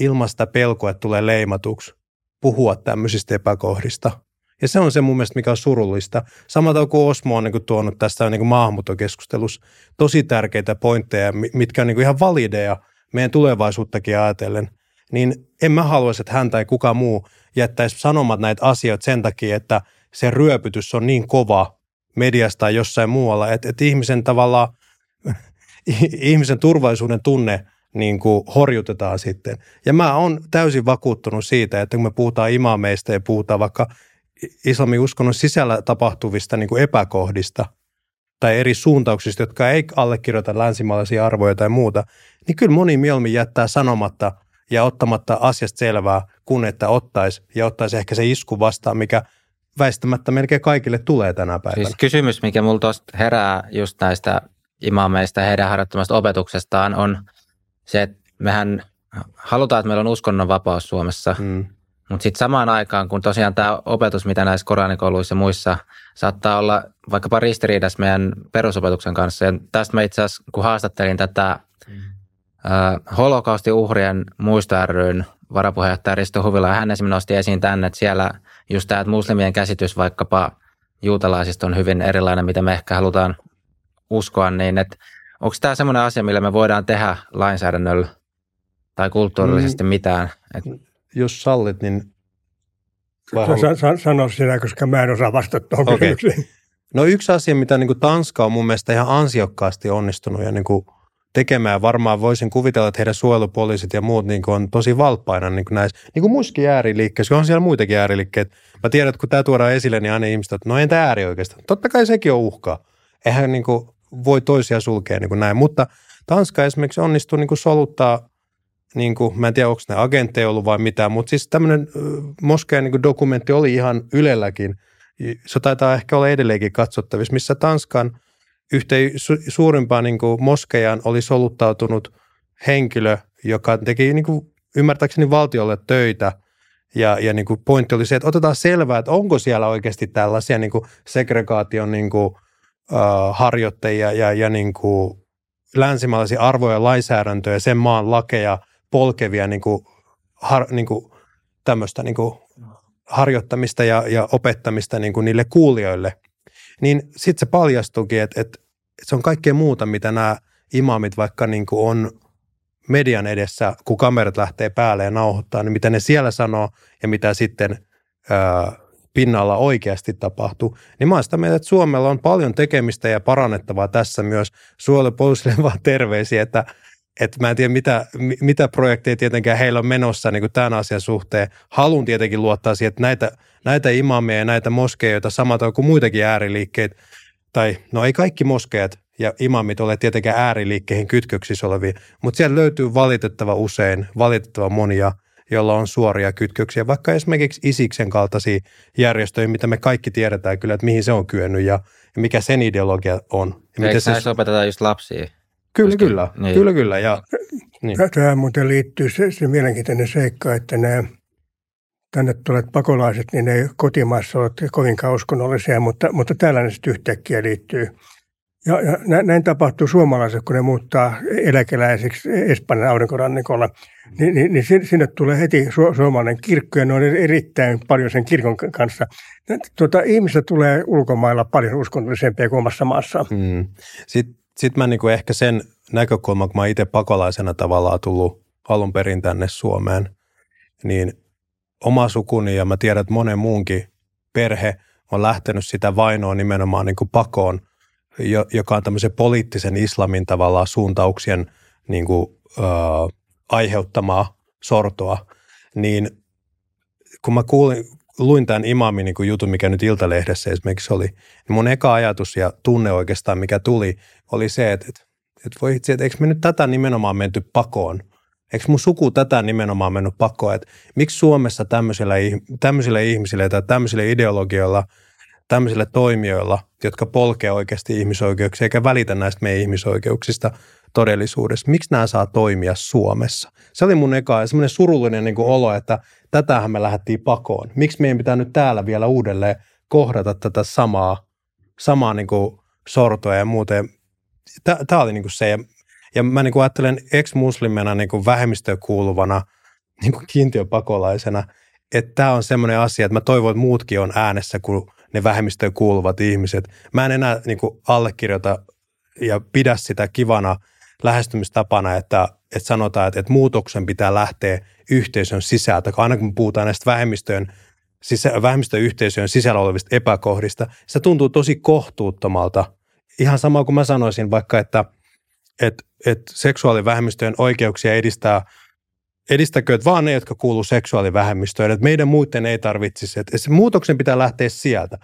ilman sitä pelkoa, että tulee leimatuksi, puhua tämmöisistä epäkohdista – ja se on se mun mielestä, mikä on surullista. Samalla kuin Osmo on niin kuin tuonut tästä niin kuin maahanmuuttokeskustelussa tosi tärkeitä pointteja, mitkä on niin kuin ihan valideja meidän tulevaisuuttakin ajatellen. Niin en mä haluaisi, että hän tai kuka muu jättäisi sanomat näitä asioita sen takia, että se ryöpytys on niin kova mediasta tai jossain muualla, että, että ihmisen tavallaan, ihmisen turvallisuuden tunne niin kuin horjutetaan sitten. Ja mä oon täysin vakuuttunut siitä, että kun me puhutaan imaameista ja puhutaan vaikka islamin uskonnon sisällä tapahtuvista niin kuin epäkohdista tai eri suuntauksista, jotka ei allekirjoita länsimaalaisia arvoja tai muuta, niin kyllä moni mieluummin jättää sanomatta ja ottamatta asiasta selvää, kun että ottaisi ja ottaisi ehkä se isku vastaan, mikä väistämättä melkein kaikille tulee tänä päivänä. Siis kysymys, mikä mulla tuosta herää just näistä imaameista ja heidän harjoittamasta opetuksestaan on se, että mehän halutaan, että meillä on uskonnonvapaus Suomessa. Hmm. Mutta sitten samaan aikaan, kun tosiaan tämä opetus, mitä näissä koranikouluissa ja muissa saattaa olla vaikkapa ristiriidassa meidän perusopetuksen kanssa. Ja tästä mä itse asiassa, kun haastattelin tätä mm. äh, holokaustin uhrien muisto ryn varapuheenjohtaja Risto Huvila, ja hän esimerkiksi nosti esiin tänne, että siellä just tämä, että muslimien käsitys vaikkapa juutalaisista on hyvin erilainen, mitä me ehkä halutaan uskoa, niin että onko tämä semmoinen asia, millä me voidaan tehdä lainsäädännöllä tai kulttuurillisesti mm. mitään? Et jos sallit, niin... Sa- sa- sano sinä, koska mä en osaa vastata tuohon okay. No yksi asia, mitä niin kuin Tanska on mun mielestä ihan ansiokkaasti onnistunut ja niin kuin tekemään. Varmaan voisin kuvitella, että heidän suojelupoliisit ja muut niin kuin on tosi valppaina niin kuin näissä, niin kuin muissakin ääriliikkeissä, on siellä muitakin ääriliikkeitä. Mä tiedän, että kun tämä tuodaan esille, niin aina ihmiset, että no entä ääri oikeastaan? Totta kai sekin on uhkaa. Eihän niin kuin voi toisia sulkea niin kuin näin, mutta Tanska esimerkiksi onnistuu niin kuin soluttaa niin kuin, mä en tiedä onko ne agentteja ollut vai mitä, mutta siis tämmöinen Moskeen niin dokumentti oli ihan Ylelläkin. Se taitaa ehkä olla edelleenkin katsottavissa, missä Tanskan yhteen su- suurimpaan niin kuin Moskejaan oli soluttautunut henkilö, joka teki niin kuin, ymmärtääkseni valtiolle töitä. Ja, ja niin kuin pointti oli se, että otetaan selvää, että onko siellä oikeasti tällaisia niin kuin segregaation niin kuin, harjoittajia ja, ja niin kuin länsimaalaisia arvoja, lainsäädäntöjä, sen maan lakeja – polkevia niin kuin, har, niin kuin, tämmöistä niin kuin, harjoittamista ja, ja opettamista niin kuin niille kuulijoille, niin sitten se paljastuikin, että, että se on kaikkea muuta, mitä nämä imaamit vaikka niin kuin on median edessä, kun kamerat lähtee päälle ja nauhoittaa, niin mitä ne siellä sanoo ja mitä sitten ää, pinnalla oikeasti tapahtuu. Niin mä oon sitä mieltä, että Suomella on paljon tekemistä ja parannettavaa tässä myös. Suojelupoliisille vaan terveisiä, että että mä en tiedä, mitä, mitä projekteja tietenkään heillä on menossa niin kuin tämän asian suhteen. Halun tietenkin luottaa siihen, että näitä, näitä imameja ja näitä moskejoita samalla kuin muitakin ääriliikkeitä, tai no ei kaikki moskeet ja imamit ole tietenkään ääriliikkeihin kytköksissä olevia, mutta siellä löytyy valitettava usein, valitettava monia, jolla on suoria kytköksiä, vaikka esimerkiksi Isiksen kaltaisia järjestöjä, mitä me kaikki tiedetään kyllä, että mihin se on kyennyt ja, ja mikä sen ideologia on. Ja Eikö se opetetaan just lapsia? Kyllä, Koska, kyllä. Niin. Kyllä, kyllä. Ja, niin. Tähän muuten liittyy se, se mielenkiintoinen seikka, että nämä tänne tulevat pakolaiset, niin ne ei kotimaassa ole kovinkaan uskonnollisia, mutta, mutta täällä ne sitten yhtäkkiä liittyy. Ja, ja näin tapahtuu suomalaiset, kun ne muuttaa eläkeläisiksi Espanjan aurinkorannikolla, niin, niin, niin sinne tulee heti su- suomalainen kirkko ja ne on erittäin paljon sen kirkon kanssa. Tuota, ihmistä tulee ulkomailla paljon uskonnollisempia kuin omassa maassa. Hmm. Sitten sit mä niinku ehkä sen näkökulman, kun mä itse pakolaisena tavallaan tullut alun perin tänne Suomeen, niin oma sukuni ja mä tiedän, että monen muunkin perhe on lähtenyt sitä vainoa nimenomaan niin kuin pakoon, joka on tämmöisen poliittisen islamin tavallaan suuntauksien niin kuin, äh, aiheuttamaa sortoa, niin kun mä kuulin, luin tämän imamin niin jutun, mikä nyt Iltalehdessä esimerkiksi oli, niin mun eka ajatus ja tunne oikeastaan, mikä tuli, oli se, että, että, että voi itse, että eikö me nyt tätä nimenomaan menty pakoon? Eikö mun suku tätä nimenomaan mennyt pakoon, että miksi Suomessa tämmöisillä, tämmöisillä ihmisillä tai tämmöisillä ideologioilla, tämmöisillä toimijoilla, jotka polkee oikeasti ihmisoikeuksia eikä välitä näistä meidän ihmisoikeuksista todellisuudessa, miksi nämä saa toimia Suomessa? Se oli mun eka semmoinen surullinen niin olo, että tätähän me lähdettiin pakoon. Miksi meidän pitää nyt täällä vielä uudelleen kohdata tätä samaa, samaa niin kuin sortoa ja muuten. Tämä oli niin kuin se, ja mä niin kuin ajattelen ex-muslimena niin kuin vähemmistöön kuuluvana niin kuin kiintiöpakolaisena, että tämä on semmoinen asia, että mä toivon, että muutkin on äänessä kuin ne vähemmistöön kuuluvat ihmiset. Mä en enää niin kuin allekirjoita ja pidä sitä kivana lähestymistapana, että, että sanotaan, että, että muutoksen pitää lähteä yhteisön sisältä. Aina kun puhutaan näistä vähemmistöön, sisä, vähemmistöyhteisöjen sisällä olevista epäkohdista, se tuntuu tosi kohtuuttomalta. Ihan sama kuin mä sanoisin vaikka, että – että, että seksuaalivähemmistöjen oikeuksia edistää edistäkööt vaan ne, jotka kuuluu seksuaalivähemmistöön, että meidän muiden ei tarvitsisi, että se muutoksen pitää lähteä sieltä.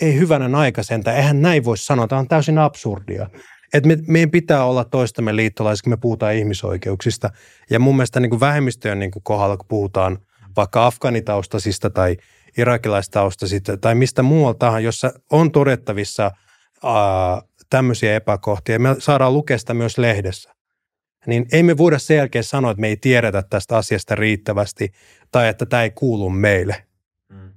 Ei hyvänä aikaisenta, eihän näin voi sanoa, tämä on täysin absurdia. Että me, meidän pitää olla toistamme liittolaisia, kun me puhutaan ihmisoikeuksista. Ja mun mielestä niin kuin vähemmistöjen niin kuin kohdalla, kun puhutaan vaikka afganitaustaisista tai irakilaistaustaisista tai mistä muualta, jossa on todettavissa ää, tämmöisiä epäkohtia, me saadaan lukea sitä myös lehdessä, niin ei me voida sen jälkeen sanoa, että me ei tiedetä tästä asiasta riittävästi tai että tämä ei kuulu meille. Mm.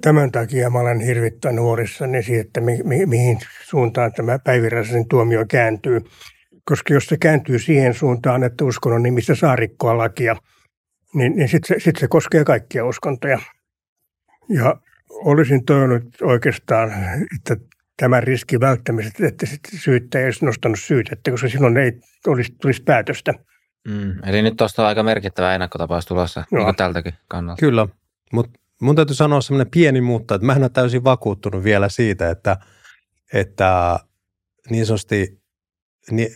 Tämän takia mä olen hirvittänyt nuorissani siitä, että mi- mi- mihin suuntaan tämä päiviräisen tuomio kääntyy. Koska jos se kääntyy siihen suuntaan, että uskonnon nimissä saa rikkoa lakia, niin, niin sitten se, sit se koskee kaikkia uskontoja. Ja olisin toivonut oikeastaan, että tämän riskin välttämisestä, että syyttäjä ei olisi nostanut syytettä, koska silloin ei olisi, tulisi päätöstä. Mm, eli nyt tuosta on aika merkittävä ennakkotapaus tulossa niin tältäkin kannalta. Kyllä, mutta mun täytyy sanoa sellainen pieni mutta, että mä en ole täysin vakuuttunut vielä siitä, että, että niin sanotusti, niin,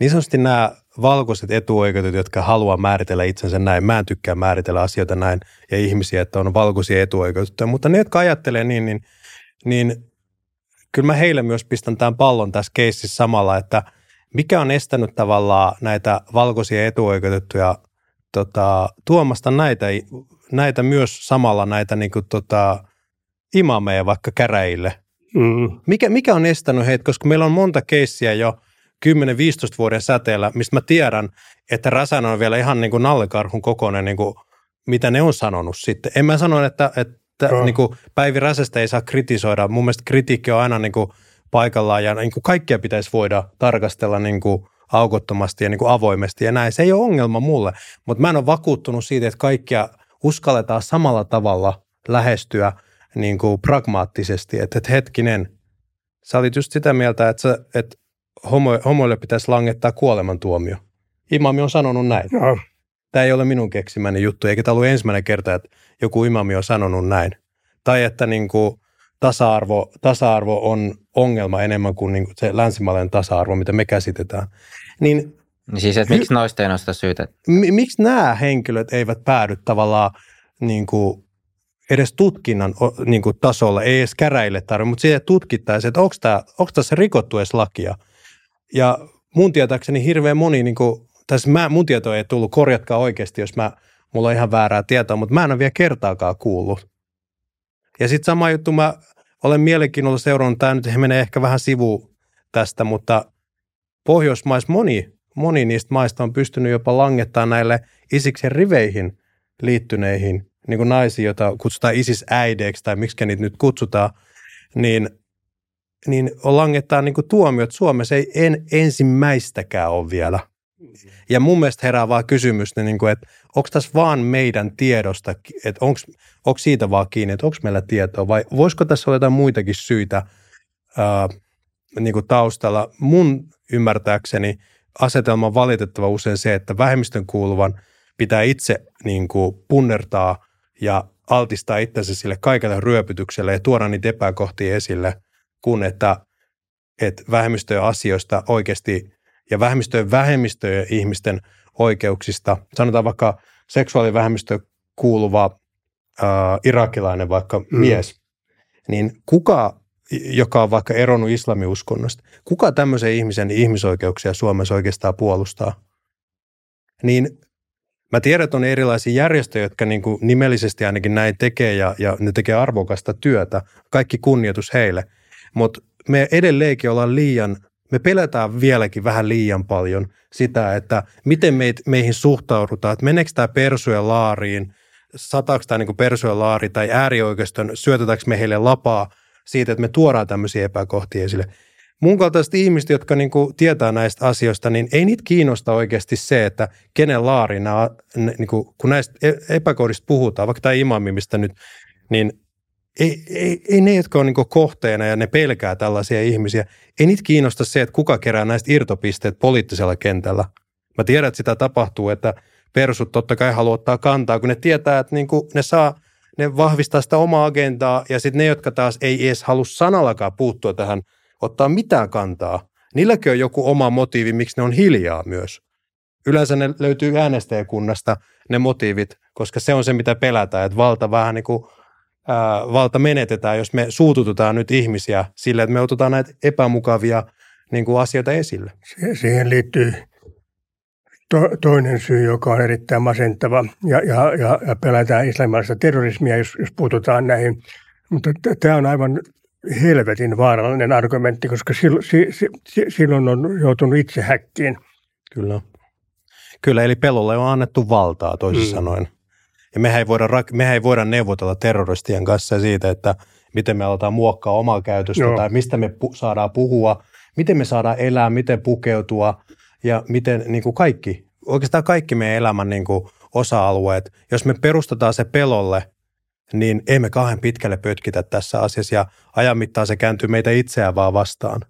niin sanotusti nämä valkoiset etuoikeutetut, jotka haluaa määritellä itsensä näin, mä en tykkää määritellä asioita näin ja ihmisiä, että on valkoisia etuoikeutettuja, mutta ne, jotka ajattelee niin, niin, niin kyllä mä heille myös pistän tämän pallon tässä keississä samalla, että mikä on estänyt tavallaan näitä valkoisia etuoikeutettuja tota, tuomasta näitä, näitä myös samalla näitä niin kuin, tota, imameja vaikka käräjille. Mm. Mikä, mikä on estänyt heitä, koska meillä on monta keissiä jo 10-15 vuoden säteellä, mistä mä tiedän, että Räsän on vielä ihan niin kuin nallekarhun kokoinen, niin kuin, mitä ne on sanonut sitten. En mä sano, että, että että niin kuin Päivi Räsästä ei saa kritisoida. Mun mielestä kritiikki on aina niin kuin paikallaan ja niin kuin kaikkia pitäisi voida tarkastella niin kuin aukottomasti ja niin kuin avoimesti ja näin. Se ei ole ongelma mulle, mutta mä en ole vakuuttunut siitä, että kaikkia uskalletaan samalla tavalla lähestyä niin kuin pragmaattisesti, että, että hetkinen, sä olit just sitä mieltä, että, sä, että homo, homoille pitäisi langettaa kuolemantuomio. Imami on sanonut näin. No. Tämä ei ole minun keksimäni juttu, eikä tämä ollut ensimmäinen kerta, että joku imami on sanonut näin. Tai että niin kuin tasa-arvo, tasa-arvo on ongelma enemmän kuin, niin kuin se länsimaalainen tasa-arvo, mitä me käsitetään. Niin, niin siis, että miksi noista ei nosta syytä? M- miksi nämä henkilöt eivät päädy tavallaan niin kuin edes tutkinnan niin kuin tasolla, ei edes käräille tarvitse, mutta siitä tutkittaisiin, että onko, tämä, onko tässä rikottu edes lakia. Ja mun tietääkseni hirveän moni, niin kuin, tässä mä, mun tieto ei tullut, korjatkaa oikeasti, jos mä mulla on ihan väärää tietoa, mutta mä en ole vielä kertaakaan kuullut. Ja sitten sama juttu, mä olen mielenkiinnolla seurannut, tämä nyt menee ehkä vähän sivu tästä, mutta Pohjoismais moni, moni niistä maista on pystynyt jopa langettaa näille isiksen riveihin liittyneihin niin kuin naisiin, joita kutsutaan ISIS-äideiksi tai miksi niitä nyt kutsutaan, niin, niin langettaa niin kuin tuomiot Suomessa ei en, ensimmäistäkään ole vielä. Ja mun mielestä herää vaan kysymys, niin kuin, että onko tässä vaan meidän tiedosta, että onko siitä vaan kiinni, että onko meillä tietoa vai voisiko tässä olla jotain muitakin syitä ää, niin kuin taustalla. Mun ymmärtääkseni asetelma on valitettava usein se, että vähemmistön kuuluvan pitää itse niin kuin punnertaa ja altistaa itsensä sille kaikelle ryöpytykselle ja tuoda niitä epäkohtia esille, kun että, että vähemmistöjen asioista oikeasti ja vähemmistöjen vähemmistöjen ihmisten oikeuksista, sanotaan vaikka seksuaalivähemmistö kuuluva äh, irakilainen vaikka mm. mies, niin kuka, joka on vaikka eronnut islamiuskonnosta, kuka tämmöisen ihmisen ihmisoikeuksia Suomessa oikeastaan puolustaa? Niin Mä tiedän, että on erilaisia järjestöjä, jotka niin kuin nimellisesti ainakin näin tekee ja, ja ne tekee arvokasta työtä. Kaikki kunnioitus heille. Mutta me edelleenkin ollaan liian, me pelätään vieläkin vähän liian paljon sitä, että miten meit, meihin suhtaudutaan, että meneekö tämä persujen laariin, sataako tämä niin persujen laari tai äärioikeiston, syötetäänkö me heille lapaa siitä, että me tuodaan tämmöisiä epäkohtia esille. Mun kaltaiset ihmiset, jotka niin kuin tietää näistä asioista, niin ei niitä kiinnosta oikeasti se, että kenen laari nämä, niin kuin, kun näistä e-, epäkohdista puhutaan, vaikka tämä imami, mistä nyt, niin ei, ei, ei ne, jotka on niin kohteena ja ne pelkää tällaisia ihmisiä, ei niitä kiinnosta se, että kuka kerää näistä irtopisteet poliittisella kentällä. Mä tiedän, että sitä tapahtuu, että persut totta kai haluaa ottaa kantaa, kun ne tietää, että niin ne saa, ne vahvistaa sitä omaa agendaa ja sitten ne, jotka taas ei edes halua sanallakaan puuttua tähän – ottaa mitään kantaa. Niilläkin on joku oma motiivi, miksi ne on hiljaa myös. Yleensä ne löytyy äänestäjäkunnasta ne motiivit, koska se on se, mitä pelätään, että valta vähän niin kuin, ää, valta menetetään, jos me suututetaan nyt ihmisiä sille, että me otetaan näitä epämukavia niin kuin asioita esille. Siihen liittyy to, toinen syy, joka on erittäin masentava ja, ja, ja, ja pelätään islamilaista terrorismia, jos, jos puututaan näihin. Mutta tämä on aivan helvetin vaarallinen argumentti, koska silloin, silloin on joutunut itse häkkiin. Kyllä. Kyllä, eli pelolle on annettu valtaa toisin mm. sanoen. Ja mehän ei, voida, mehän ei voida neuvotella terroristien kanssa siitä, että miten me aletaan muokkaa omaa käytöstä Joo. tai mistä me pu- saadaan puhua, miten me saadaan elää, miten pukeutua ja miten niin kuin kaikki, oikeastaan kaikki meidän elämän niin kuin osa-alueet, jos me perustetaan se pelolle – niin emme kahden pitkälle pötkitä tässä asiassa ja ajan mittaan se kääntyy meitä itseään vaan vastaan.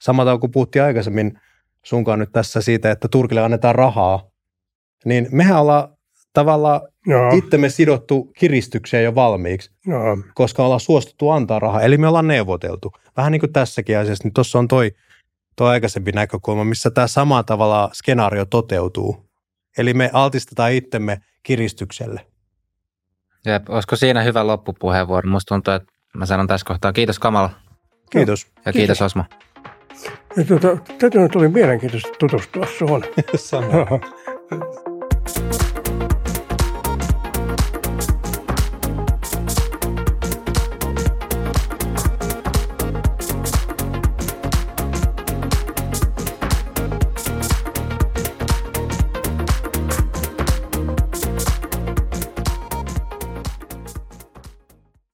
Samalla kun puhuttiin aikaisemmin sunkaan nyt tässä siitä, että Turkille annetaan rahaa, niin mehän ollaan tavallaan Joo. itsemme sidottu kiristykseen jo valmiiksi, Joo. koska ollaan suostuttu antaa rahaa. Eli me ollaan neuvoteltu. Vähän niin kuin tässäkin asiassa, niin tuossa on toi, toi aikaisempi näkökulma, missä tämä sama tavalla skenaario toteutuu. Eli me altistetaan itsemme kiristykselle. Jep, olisiko siinä hyvä loppupuheenvuoro? Musta tuntuu, että mä sanon tässä kohtaa kiitos Kamala. Kiitos. Ja kiitos, kiitos Osmo. Ja tuota, tätä nyt oli mielenkiintoista tutustua suhun.